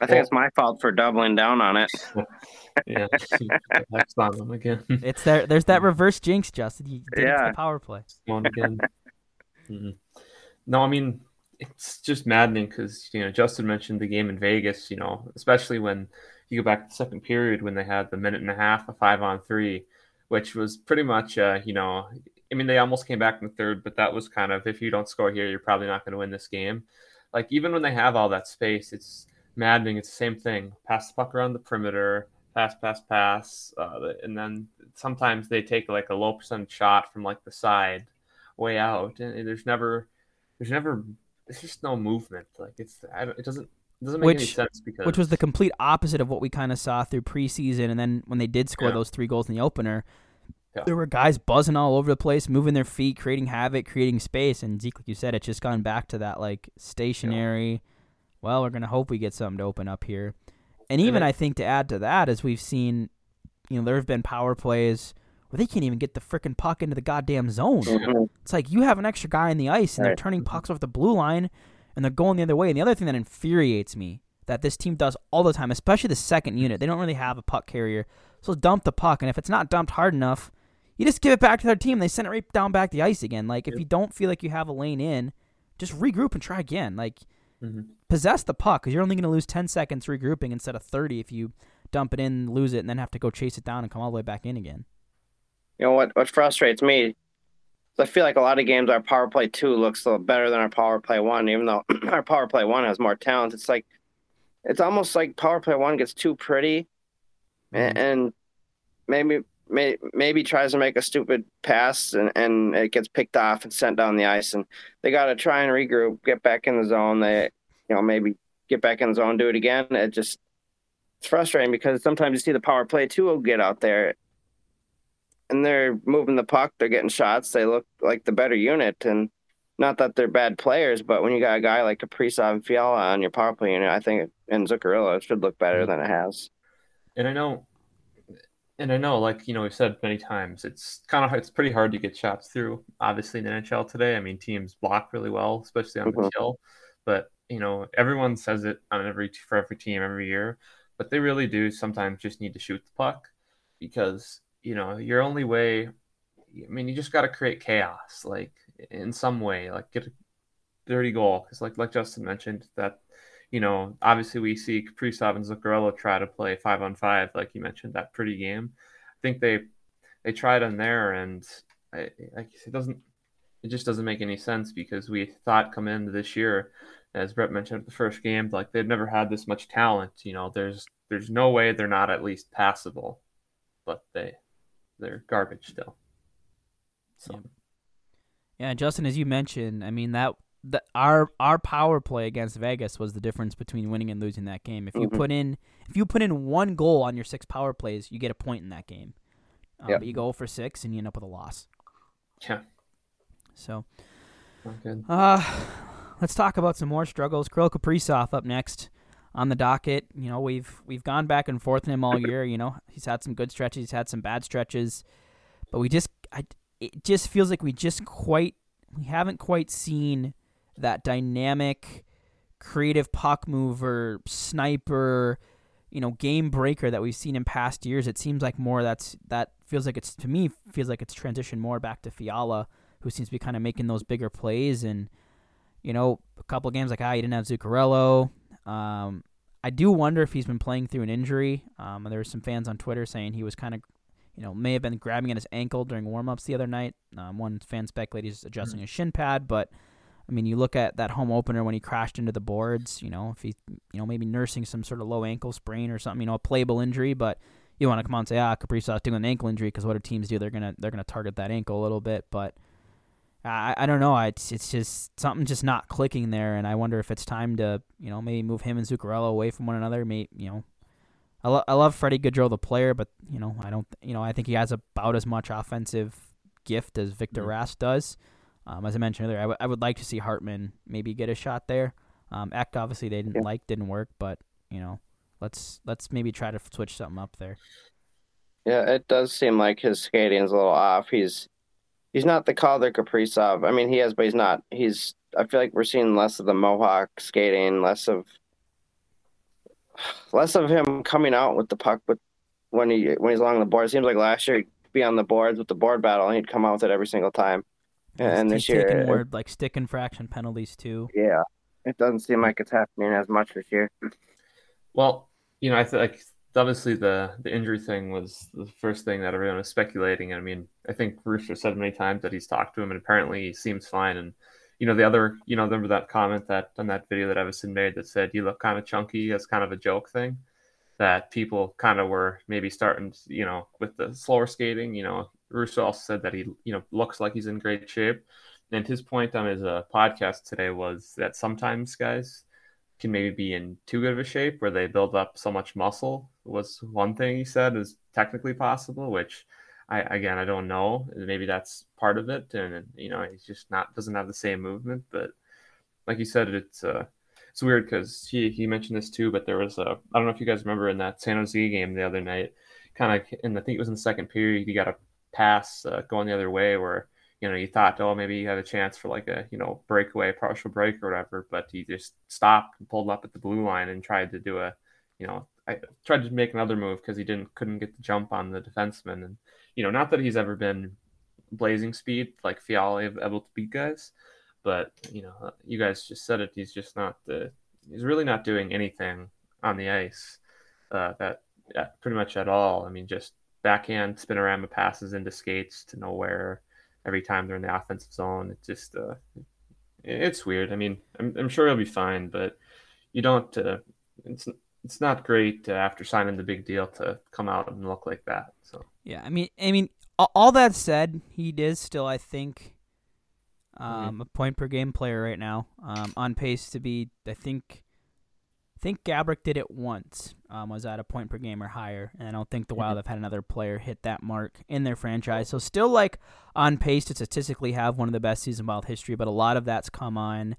I think well, it's my fault for doubling down on it. yeah, that's on them again. It's there. There's that reverse jinx, Justin. You did yeah. the power play. One again. mm-hmm. No, I mean it's just maddening because you know Justin mentioned the game in Vegas. You know, especially when you go back to the second period when they had the minute and a half, a five on three, which was pretty much uh, you know I mean, they almost came back in the third, but that was kind of if you don't score here, you're probably not going to win this game. Like even when they have all that space, it's maddening. It's the same thing. Pass the puck around the perimeter, pass, pass, pass, uh, and then sometimes they take like a low percent shot from like the side, way out, and there's never, there's never, it's just no movement. Like it's, it doesn't which, any sense because which was the complete opposite of what we kind of saw through preseason, and then when they did score Yeah. those three goals in the opener, Yeah. there were guys buzzing all over the place, moving their feet, creating havoc, creating space, and Zeke, like you said, it's just gone back to that like stationary. Well, we're gonna hope we get something to open up here, and even I- I think to add to that, as we've seen, you know, there have been power plays where they can't even get the freaking puck into the goddamn zone. Mhm. It's like you have an extra guy in the ice and they're turning pucks off the blue line and they're going the other way. And the other thing that infuriates me that this team does all the time, especially the second unit, they don't really have a puck carrier. So dump the puck, and if it's not dumped hard enough, you just give it back to their team. They send it right down back the ice again. Like if you don't feel like you have a lane in, just regroup and try again. Like Mhm. possess the puck because you're only going to lose 10 seconds regrouping instead of 30 if you dump it in, lose it, and then have to go chase it down and come all the way back in again. You know what? What frustrates me is I feel like a lot of games our power play two looks a little better than our power play one, even though our power play one has more talent. It's like it's almost like power play one gets too pretty, and, mm-hmm. and maybe may, maybe tries to make a stupid pass and, and it gets picked off and sent down the ice, and they got to try and regroup, get back in the zone. They you know maybe get back in the zone, do it again. It just it's frustrating because sometimes you see the power play two will get out there and they're moving the puck, they're getting shots, they look like the better unit. And not that they're bad players, but when you got a guy like Kaprizov and Fiala on your power play unit, I think and Zuccarello it should look better than it has. and I know, and I know, like you know, we've said many times, it's kind of it's pretty hard to get shots through. Obviously, in the NHL today, I mean, teams block really well, especially on the Mhm. kill. But you know, everyone says it on every for every team every year, but they really do sometimes just need to shoot the puck because you know your only way. I mean, you just got to create chaos, like in some way, like get a dirty goal, because like like Justin mentioned that you know, obviously we see Kaprizov and Zuccarello try to play five on five, like you mentioned, that pretty game. I think they they tried on there, and I, like it doesn't, it just doesn't make any sense because we thought coming into this year, as Brett mentioned at the first game, like they've never had this much talent. You know, there's there's no way they're not at least passable, but they they're garbage still. So. Yeah, Justin, as you mentioned, I mean that the, our our power play against Vegas was the difference between winning and losing that game. If you Mhm. put in if you put in one goal on your six power plays, you get a point in that game. Um, Yep. But you go for six and you end up with a loss. Yeah, So, uh, let's talk about some more struggles. Kirill Kaprizov up next on the docket. You know, we've we've gone back and forth in him all year. You know, he's had some good stretches, he's had some bad stretches, but we just I, it just feels like we just quite we haven't quite seen that dynamic, creative puck mover, sniper, you know, game breaker that we've seen in past years. It seems like more that's that feels like it's to me feels like it's transitioned more back to Fiala, who seems to be kind of making those bigger plays. And you know, a couple games like ah, you didn't have Zuccarello. Um, I do wonder if he's been playing through an injury. Um, there were some fans on Twitter saying he was kind of, you know, may have been grabbing at his ankle during warm-ups the other night. Um, one fan speculated he's adjusting his shin pad, but I mean, you look at that home opener when he crashed into the boards. You know, if he, you know, maybe nursing some sort of low ankle sprain or something. You know, a playable injury, but you want to come on and say, ah, Kaprizov's doing an ankle injury because what do teams do? They're gonna they're gonna target that ankle a little bit, but. I, I don't know. It's it's just something just not clicking there, and I wonder if it's time to you know maybe move him and Zuccarello away from one another. Maybe you know, I, lo- I love Freddie Gaudreau the player, but you know I don't you know I think he has about as much offensive gift as Victor Mhm. Rask does. Um, as I mentioned earlier, I, w- I would like to see Hartman maybe get a shot there. Um, Ek obviously they didn't Yeah. like didn't work, but you know let's let's maybe try to switch something up there. Yeah, it does seem like his skating is a little off. He's he's not the Calder Kaprizov. I mean, he has, but he's not. He's. I feel like we're seeing less of the Mohawk skating, less of less of him coming out with the puck. With when he when he's along the board, it seems like last year he'd be on the boards with the board battle, and he'd come out with it every single time. And, He's- and he's this year, taking more like stick infraction penalties too. yeah, it doesn't seem like it's happening as much this year. Well, you know, I feel like obviously the the injury thing was the first thing that everyone was speculating. I mean, I think Rooster said many times that he's talked to him, and apparently he seems fine. And you know, the other, you know, remember that comment that on that video that Evason made that said you look kind of chunky as kind of a joke thing. That people kind of were maybe starting, you know, with the slower skating. You know, Russo also said that he, you know, looks like he's in great shape. And his point on his uh, podcast today was that sometimes guys can maybe be in too good of a shape where they build up so much muscle was one thing he said is technically possible, which I again I don't know. Maybe that's part of it, and you know he's just not doesn't have the same movement. But like you said, it's uh, it's weird because he he mentioned this too. But there was a I don't know if you guys remember in that San Jose game the other night, kind of and I think it was in the second period, he got a pass uh, going the other way where you know, you thought, oh, maybe you had a chance for like a, you know, breakaway, partial break or whatever, but he just stopped and pulled up at the blue line and tried to do a, you know, I tried to make another move because he didn't couldn't get the jump on the defenseman. And, you know, not that he's ever been blazing speed like Fiala able to beat guys, but you know, you guys just said it. He's just not the, he's really not doing anything on the ice uh, that yeah, pretty much at all. I mean, just backhand spinorama passes into skates to nowhere every time they're in the offensive zone. It's just uh, it's weird. I mean, I'm, I'm sure he'll be fine, but you don't. Uh, it's it's not great uh, after signing the big deal to come out and look like that. So yeah, I mean, I mean, all that said, he is still, I think, um, mm-hmm. a point per game player right now, um, on pace to be, I think, think Gaborik did it once, um, was at a point per game or higher, and I don't think the Wild mm-hmm. have had another player hit that mark in their franchise. So still like on pace to statistically have one of the best season Wild history, but a lot of that's come on. You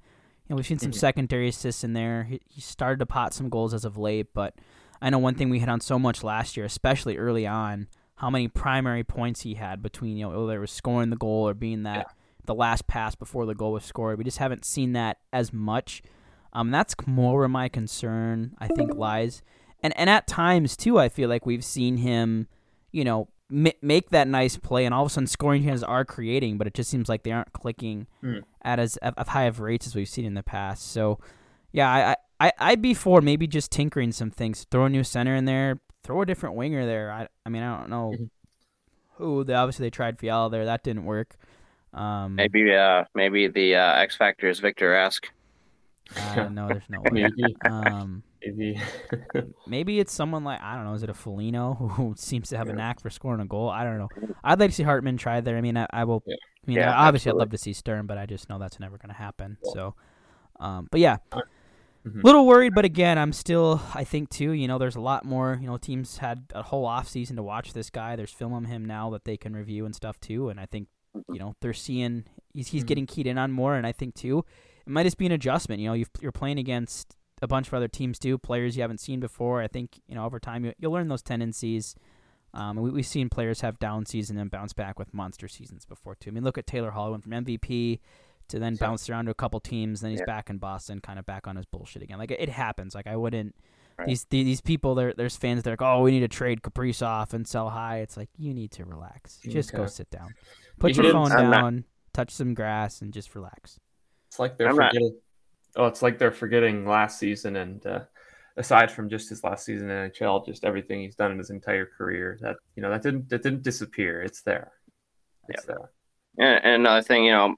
know, we've seen some mm-hmm. secondary assists in there. He, he started to pot some goals as of late, but I know one thing we hit on so much last year, especially early on, how many primary points he had between you know whether it was scoring the goal or being that yeah. the last pass before the goal was scored. We just haven't seen that as much. Um, that's more where my concern I think lies, and and at times too, I feel like we've seen him, you know, m- make that nice play, and all of a sudden scoring chances are creating, but it just seems like they aren't clicking mm. at as of high of rates as we've seen in the past. So, yeah, I, I I'd be for maybe just tinkering some things, throw a new center in there, throw a different winger there. I I mean I don't know mm-hmm. who. They obviously they tried Fiala there, that didn't work. Um, maybe uh maybe the uh, X Factor is Victor Rask. Uh, no, there's no way. maybe. Um, maybe. maybe it's someone like I don't know. Is it a Foligno who seems to have a knack for scoring a goal? I don't know. I'd like to see Hartman try there. I mean, I, I will. Yeah. I mean, yeah, obviously, absolutely. I'd love to see Sturm, but I just know that's never going to happen. Yeah. So, um, but yeah, mm-hmm. little worried. But again, I'm still. I think too. You know, there's a lot more. You know, teams had a whole off season to watch this guy. There's film on him now that they can review and stuff too. And I think you know they're seeing he's he's mm-hmm. getting keyed in on more. And I think too it might just be an adjustment. You know, you are playing against a bunch of other teams too, players you haven't seen before. I think you know over time you, will learn those tendencies. Um, we, we've seen players have down season and bounce back with monster seasons before too. I mean, look at Taylor Hall went from MVP to then yeah. bounced around to a couple teams, then he's yeah. back in Boston, kind of back on his bullshit again. Like it, happens. Like I wouldn't. Right. These these people, there there's fans that are like, oh, we need to trade Kaprizov and sell high. It's like you need to relax. Just okay. go sit down, put you your phone down, touch some grass, and just relax. It's like they're I'm forgetting. Not... Oh, it's like they're forgetting last season, and uh, aside from just his last season in NHL, just everything he's done in his entire career. That you know that didn't that didn't disappear. It's there. It's yeah. there. And, and another thing, you know,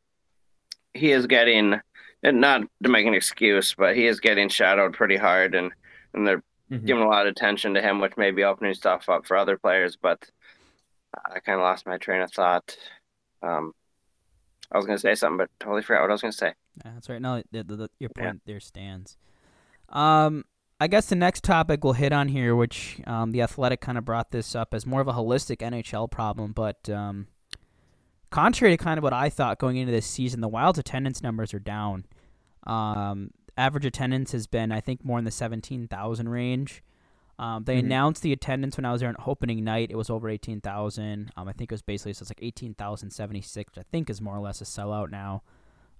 he is getting, and not to make an excuse, but he is getting shadowed pretty hard, and and they're mm-hmm. giving a lot of attention to him, which may be opening stuff up for other players. But I kind of lost my train of thought. Um, I was going to say something, but totally forgot what I was going to say. Yeah, that's right. No, the, the, the, your point yeah. there stands. Um, I guess the next topic we'll hit on here, which um, the Athletic kind of brought this up as more of a holistic NHL problem, but um, contrary to kind of what I thought going into this season, the Wild's attendance numbers are down. Um, average attendance has been, I think, more in the 17,000 range. Um, they mm-hmm. announced the attendance when I was there on opening night. It was over 18,000. Um, I think it was basically so it's like 18,076, which I think is more or less a sellout now.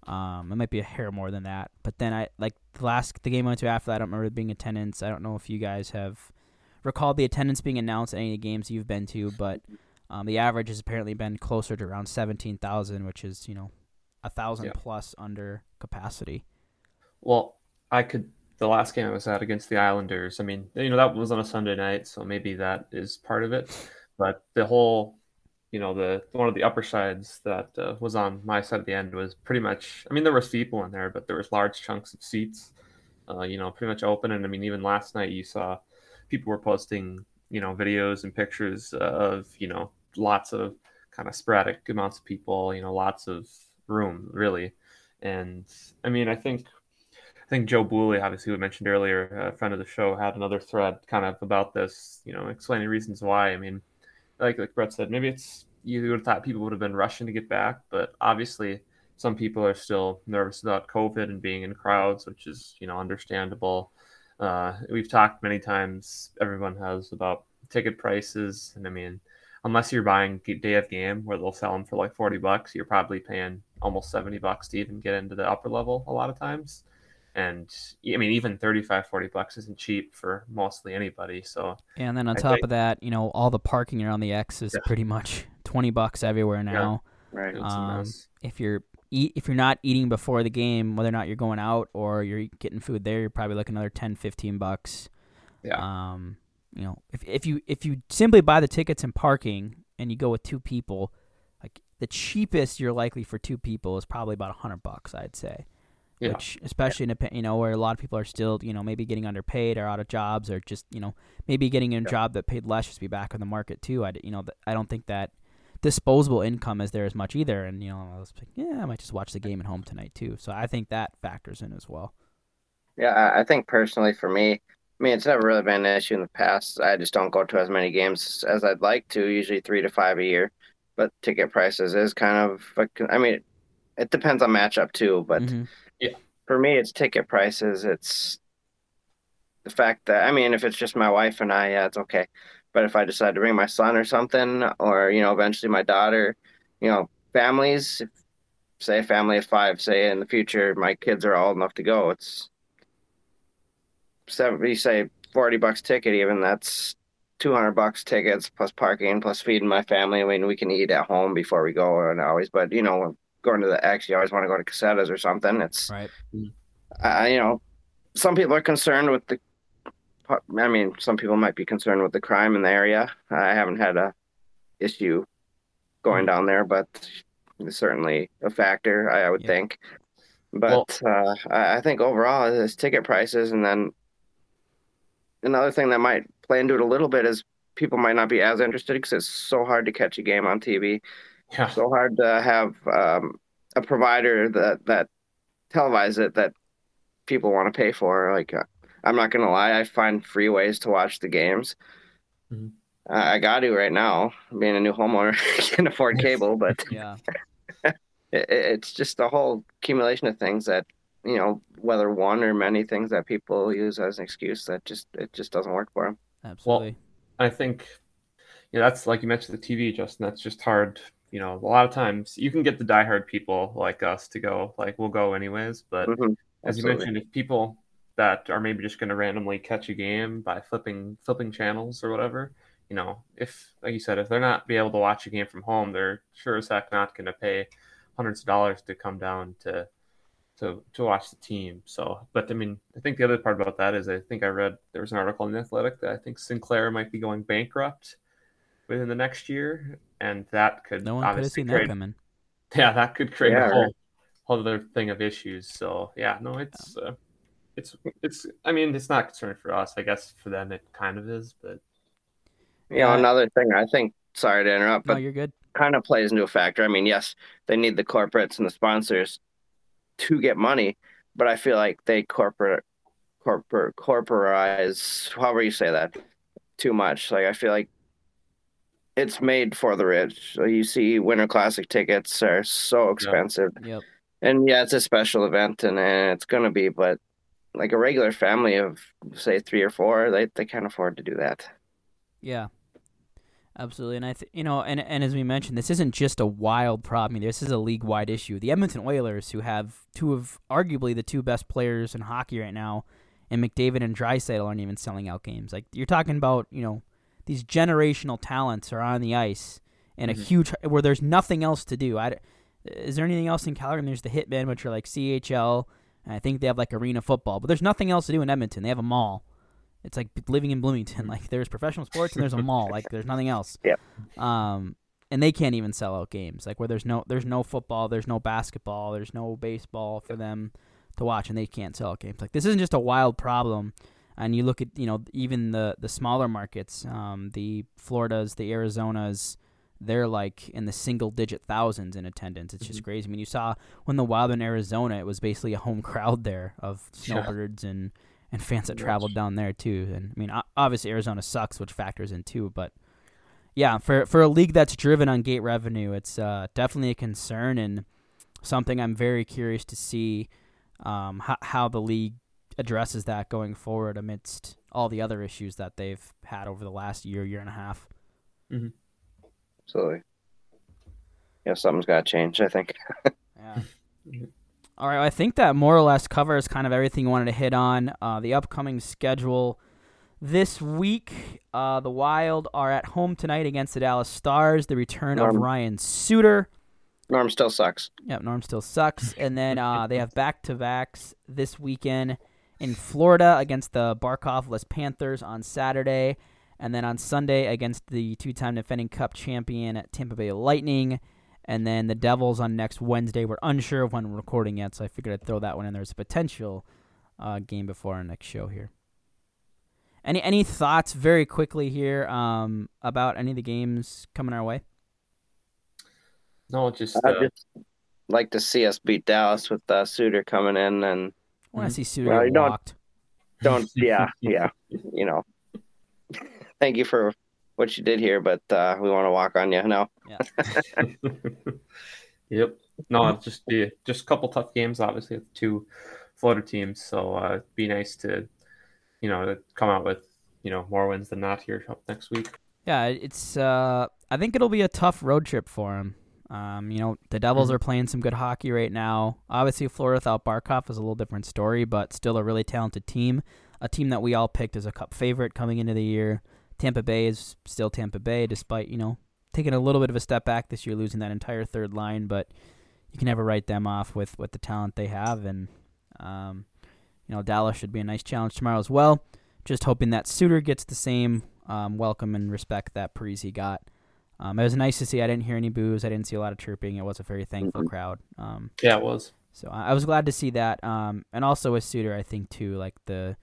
Um, it might be a hair more than that. But then I like the last the game I went to after that. I don't remember being attendance. I don't know if you guys have recalled the attendance being announced at any of the games you've been to, but um, the average has apparently been closer to around 17,000, which is you know a thousand yeah. plus under capacity. Well, I could the last game I was at against the Islanders. I mean, you know, that was on a Sunday night, so maybe that is part of it. But the whole, you know, the one of the upper sides that uh, was on my side of the end was pretty much. I mean, there was people in there, but there was large chunks of seats, uh, you know, pretty much open. And I mean, even last night you saw people were posting, you know, videos and pictures of, you know, lots of kind of sporadic amounts of people, you know, lots of room, really. And I mean, I think I think Joe Booley, obviously, we mentioned earlier, a friend of the show, had another thread kind of about this, you know, explaining reasons why. I mean, like like Brett said, maybe it's you would have thought people would have been rushing to get back, but obviously, some people are still nervous about COVID and being in crowds, which is you know understandable. Uh, we've talked many times. Everyone has about ticket prices, and I mean, unless you're buying day of game where they'll sell them for like 40 bucks, you're probably paying almost 70 bucks to even get into the upper level a lot of times. And I mean, even 35, 40 bucks isn't cheap for mostly anybody. So, and then on I top think- of that, you know, all the parking around the X is Yeah. pretty much 20 bucks everywhere now. Right. Um, if you're eat if you're not eating before the game, whether or not you're going out or you're getting food there, you're probably looking another 10, 15 bucks. Yeah. Um, you know, if if you if you simply buy the tickets and parking and you go with two people, like the cheapest you're likely for two people is probably about a hundred bucks, I'd say. Yeah. Which, especially in a you know where a lot of people are still you know maybe getting underpaid or out of jobs or just you know maybe getting a job that paid less just to be back on the market too. I you know th- I don't think that disposable income is there as much either. And you know I was like, yeah, I might just watch the game at home tonight too. So I think that factors in as well. Yeah, I, I think personally for me, I mean, it's never really been an issue in the past. I just don't go to as many games as I'd like to, usually three to five a year. But ticket prices is kind of, I mean, it depends on matchup too. But mm-hmm. Mhm. for me, it's ticket prices. It's the fact that, I mean, if it's just my wife and I, yeah, it's okay. But if I decide to bring my son or something, or, you know, eventually my daughter, you know, families, say a family of five, say in the future, my kids are old enough to go, it's, seven, you say 40 bucks ticket, even that's 200 bucks tickets plus parking plus feeding my family. I mean, we can eat at home before we go and always, but you know, going to the X, you always want to go to Cossetta's or something. It's, Right. I you know, some people are concerned with the, I mean, some people might be concerned with the crime in the area. I haven't had a issue going down there, but it's certainly a factor, I, I would Yeah. think. But uh, I, I think overall, it's ticket prices, and then another thing that might play into it a little bit is people might not be as interested because it's so hard to catch a game on TV, Yeah. so hard to have um, a provider that that televise it that people want to pay for. Like, uh, I'm not gonna lie, I find free ways to watch the games. Mhm. Uh, I got to right now, being a new homeowner, can't afford cable, but Yeah. it, it's just a whole accumulation of things that you know whether one or many things that people use as an excuse that just it just doesn't work for them Absolutely. I think, you know, that's like you mentioned the TV, Justin. That's just hard. You know, a lot of times you can get the diehard people like us to go, like we'll go anyways. But Mhm. as you mentioned, if people that are maybe just going to randomly catch a game by flipping flipping channels or whatever, you know, if like you said, if they're not be able to watch a game from home, they're sure as heck not going to pay hundreds of dollars to come down to to to watch the team. So, but I mean, I think the other part about that is I think I read there was an article in the Athletic that I think Sinclair might be going bankrupt within the next year, and that could no one could have obviously seen create that coming. yeah, that could create Yeah, a whole right. whole other thing of issues. So yeah, no, it's uh, it's it's. I mean, it's not concerning for us. I guess for them it kind of is, but you know Uh, another thing i think sorry to interrupt No, but you're good. kind of plays into a factor i mean yes they need the corporates and the sponsors to get money but i feel like they corporate corporate corporatize however you say that too much like i feel like it's made for the rich so you see winter classic tickets are so expensive Yep. And yeah, it's a special event, and, and it's gonna be, but like a regular family of say three or four, they they can't afford to do that. Yeah. Absolutely, and I, th- you know, and and as we mentioned, this isn't just a wild problem. This is a league-wide issue. The Edmonton Oilers, who have two of arguably the two best players in hockey right now, and McDavid and Draisaitl aren't even selling out games. Like you're talking about, you know, these generational talents are on the ice in a huge where there's nothing else to do. I, is there anything else in Calgary? And there's the Hitmen, which are like CHL, And I think they have like arena football, but there's nothing else to do in Edmonton. They have a mall. It's like living in Bloomington. Like there's professional sports and there's a mall. Like there's nothing else. Yep. Um, and they can't even sell out games. Like where there's no there's no football, there's no basketball, there's no baseball for them to watch, and they can't sell out games. Like this isn't just a wild problem. And you look at you know even the the smaller markets, um, the Floridas, the Arizonas, they're like in the single digit thousands in attendance. It's just crazy. I mean, you saw when the Wild in Arizona, it was basically a home crowd there of snowbirds and and fans that traveled down there too. And I mean, obviously Arizona sucks, which factors in too. But yeah, for for a league that's driven on gate revenue, it's uh, definitely a concern and something I'm very curious to see um, how, how the league addresses that going forward amidst all the other issues that they've had over the last year, year and a half. Absolutely. Yeah, something's got to change. I think. Yeah. All right, I think that more or less covers kind of everything you wanted to hit on. Uh, the upcoming schedule this week, uh, the Wild are at home tonight against the Dallas Stars. The return of Ryan Suter. Norm still sucks. Yep, Norm still sucks. And then uh, they have back to backs this weekend in Florida against the Barkov-less Panthers on Saturday. And then on Sunday against the two time defending Cup champion Tampa Bay Lightning. And then the Devils on next Wednesday. We're unsure of when we're recording yet, so I figured I'd throw that one in. There's a potential uh, game before our next show here. Any any thoughts very quickly here um, about any of the games coming our way? No, just I'd uh, just like to see us beat Dallas with uh, Suter coming in and I want to see Suter Well, get you don't- walked. don't. yeah, yeah. You know. Thank you for what you did here, but uh, we want to walk on you now. yep. No, it's just be just a couple tough games, obviously, with two Florida teams. So uh, it'd be nice to, you know, come out with you know more wins than not here next week. Yeah, it's. Uh, I think it'll be a tough road trip for him. Um, you know, the Devils Mhm. are playing some good hockey right now. Obviously, Florida without Barkov is a little different story, but still a really talented team. A team that we all picked as a Cup favorite coming into the year. Tampa Bay is still Tampa Bay, despite you know taking a little bit of a step back this year, losing that entire third line. But you can never write them off with with the talent they have, and um, you know Dallas should be a nice challenge tomorrow as well. Just hoping that Suter gets the same um, welcome and respect that Parise got. Um, it was nice to see. I didn't hear any boos. I didn't see a lot of chirping. It was a very thankful crowd. Um, Yeah, it was. so I, I was glad to see that. Um, and also with Suter, I think too, like the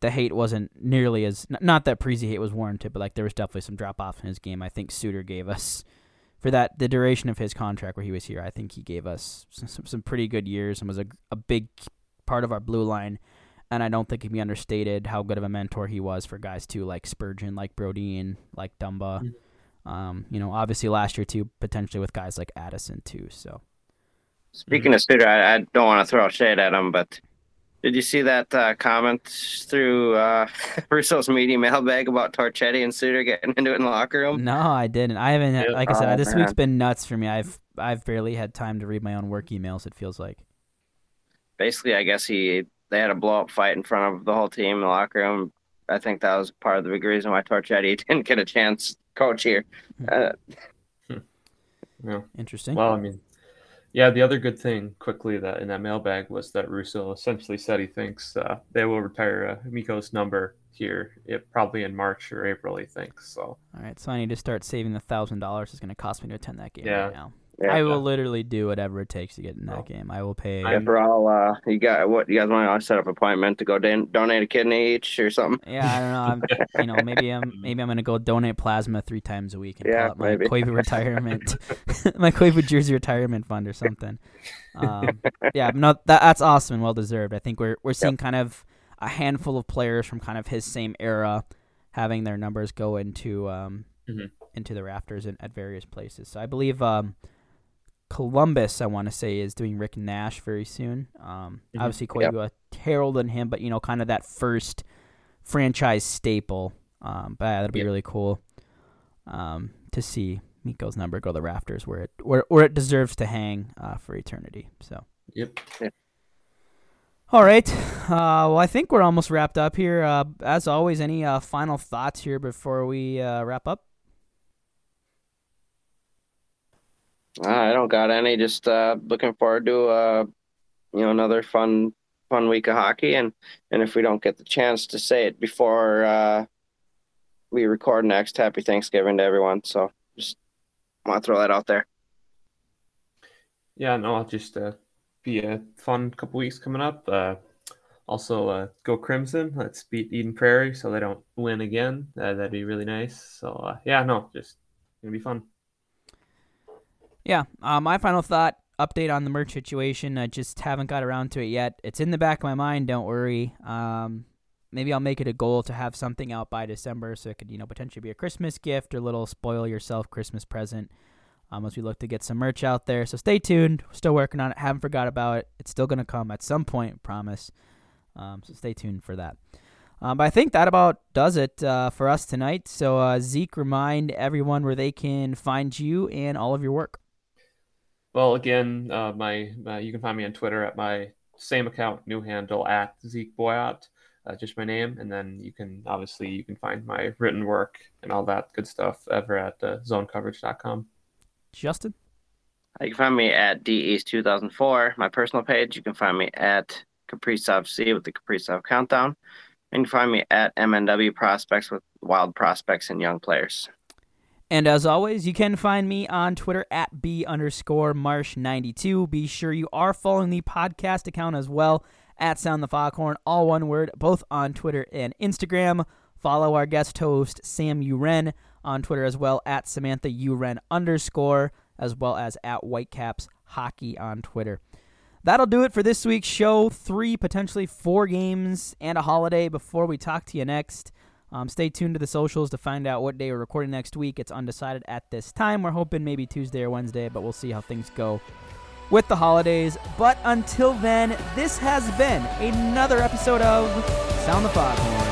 the hate wasn't nearly as not that Parise hate was warranted, but like there was definitely some drop off in his game. I think Suter gave us for that the duration of his contract where he was here. I think he gave us some some, pretty good years and was a a big part of our blue line. And I don't think it can be understated how good of a mentor he was for guys too, like Spurgeon, like Brodin, like Dumba. Mhm. Um, you know, obviously last year too, potentially with guys like Addison too. So Speaking of Suter, I, I don't want to throw shade at him, but did you see that uh, comment through uh, Russo's media mailbag about Torchetti and Suter getting into it in the locker room? No, I didn't. I haven't. Yeah. Like I said, Oh, this man. week's been nuts for me. I've I've barely had time to read my own work emails. It feels like. Basically, I guess he they had a blow up fight in front of the whole team in the locker room. I think that was part of the big reason why Torchetti didn't get a chance coach here. Uh, Yeah. Interesting. Well, I mean, yeah. The other good thing, quickly, that in that mailbag was that Russo essentially said he thinks uh, they will retire uh, Mikko's number here, it, probably in March or April. He thinks so. All right, so I need to start saving the thousand dollars. It's going to cost me to attend that game Yeah. right now. Yeah. I will literally do whatever it takes to get in that Oh. game. I will pay. I'm- After all, uh, you got what you guys want to set up an appointment to go don- donate a kidney each or something. yeah, I don't know. I'm, you know, maybe I'm maybe I'm going to go donate plasma three times a week and Yeah, call it my maybe. Koivu retirement, my Koivu jersey retirement fund or something. Um, yeah, no, that that's awesome and well deserved. I think we're we're seeing kind of a handful of players from kind of his same era having their numbers go into um, Mhm. into the rafters in, at various places. So I believe um, Columbus, I want to say, is doing Rick Nash very soon. Um, Mhm. Obviously, Yep. Koivu heralded him, but you know, kind of that first franchise staple. Um, but yeah, that'll be Yep. really cool um, to see Mikko's number go to the rafters where it where, where it deserves to hang uh, for eternity. So. Yep. All right. Uh, well, I think we're almost wrapped up here. Uh, as always, any uh, final thoughts here before we uh, wrap up? Uh, I don't got any. Just uh, looking forward to uh, you know another fun fun week of hockey, and and if we don't get the chance to say it before uh, we record next, happy Thanksgiving to everyone. So just want to throw that out there. Yeah, no, I'll just uh, be a fun couple weeks coming up. Uh, also, uh, go Crimson. Let's beat Eden Prairie so they don't win again. Uh, that'd be really nice. So uh, yeah, no, just gonna be fun. Yeah, uh, my final thought update on the merch situation. I just haven't got around to it yet. It's in the back of my mind. Don't worry. Um, maybe I'll make it a goal to have something out by December, so it could you know potentially be a Christmas gift or a little spoil yourself Christmas present. Um, as we look to get some merch out there, so stay tuned. Still working on it. Haven't forgot about it. It's still gonna come at some point. Promise. Um, so stay tuned for that. Um, but I think that about does it uh, for us tonight. So uh, Zeke, remind everyone where they can find you and all of your work. Well, again, uh, my, my, you can find me on Twitter at my same account, new handle at Zeke Boyott, uh, just my name, and then you can obviously you can find my written work and all that good stuff ever at uh, ZoneCoverage.com. Justin, you can find me at DEast2004, my personal page. You can find me at Kaprizov C with the Kaprizov Countdown, and you can find me at MNW Prospects with Wild Prospects and Young Players. And as always, you can find me on Twitter at B underscore Marsh92. Be sure you are following the podcast account as well at Sound the Foghorn, all one word, both on Twitter and Instagram. Follow our guest host, Sam Uren, on Twitter as well at Samantha Uren underscore, as well as at Whitecaps Hockey on Twitter. That'll do it for this week's show. Three, potentially four games and a holiday before we talk to you next. Um, stay tuned to the socials to find out what day we're recording next week. It's undecided at this time. We're hoping maybe Tuesday or Wednesday, but we'll see how things go with the holidays. But until then, this has been another episode of Sound the Foghorn.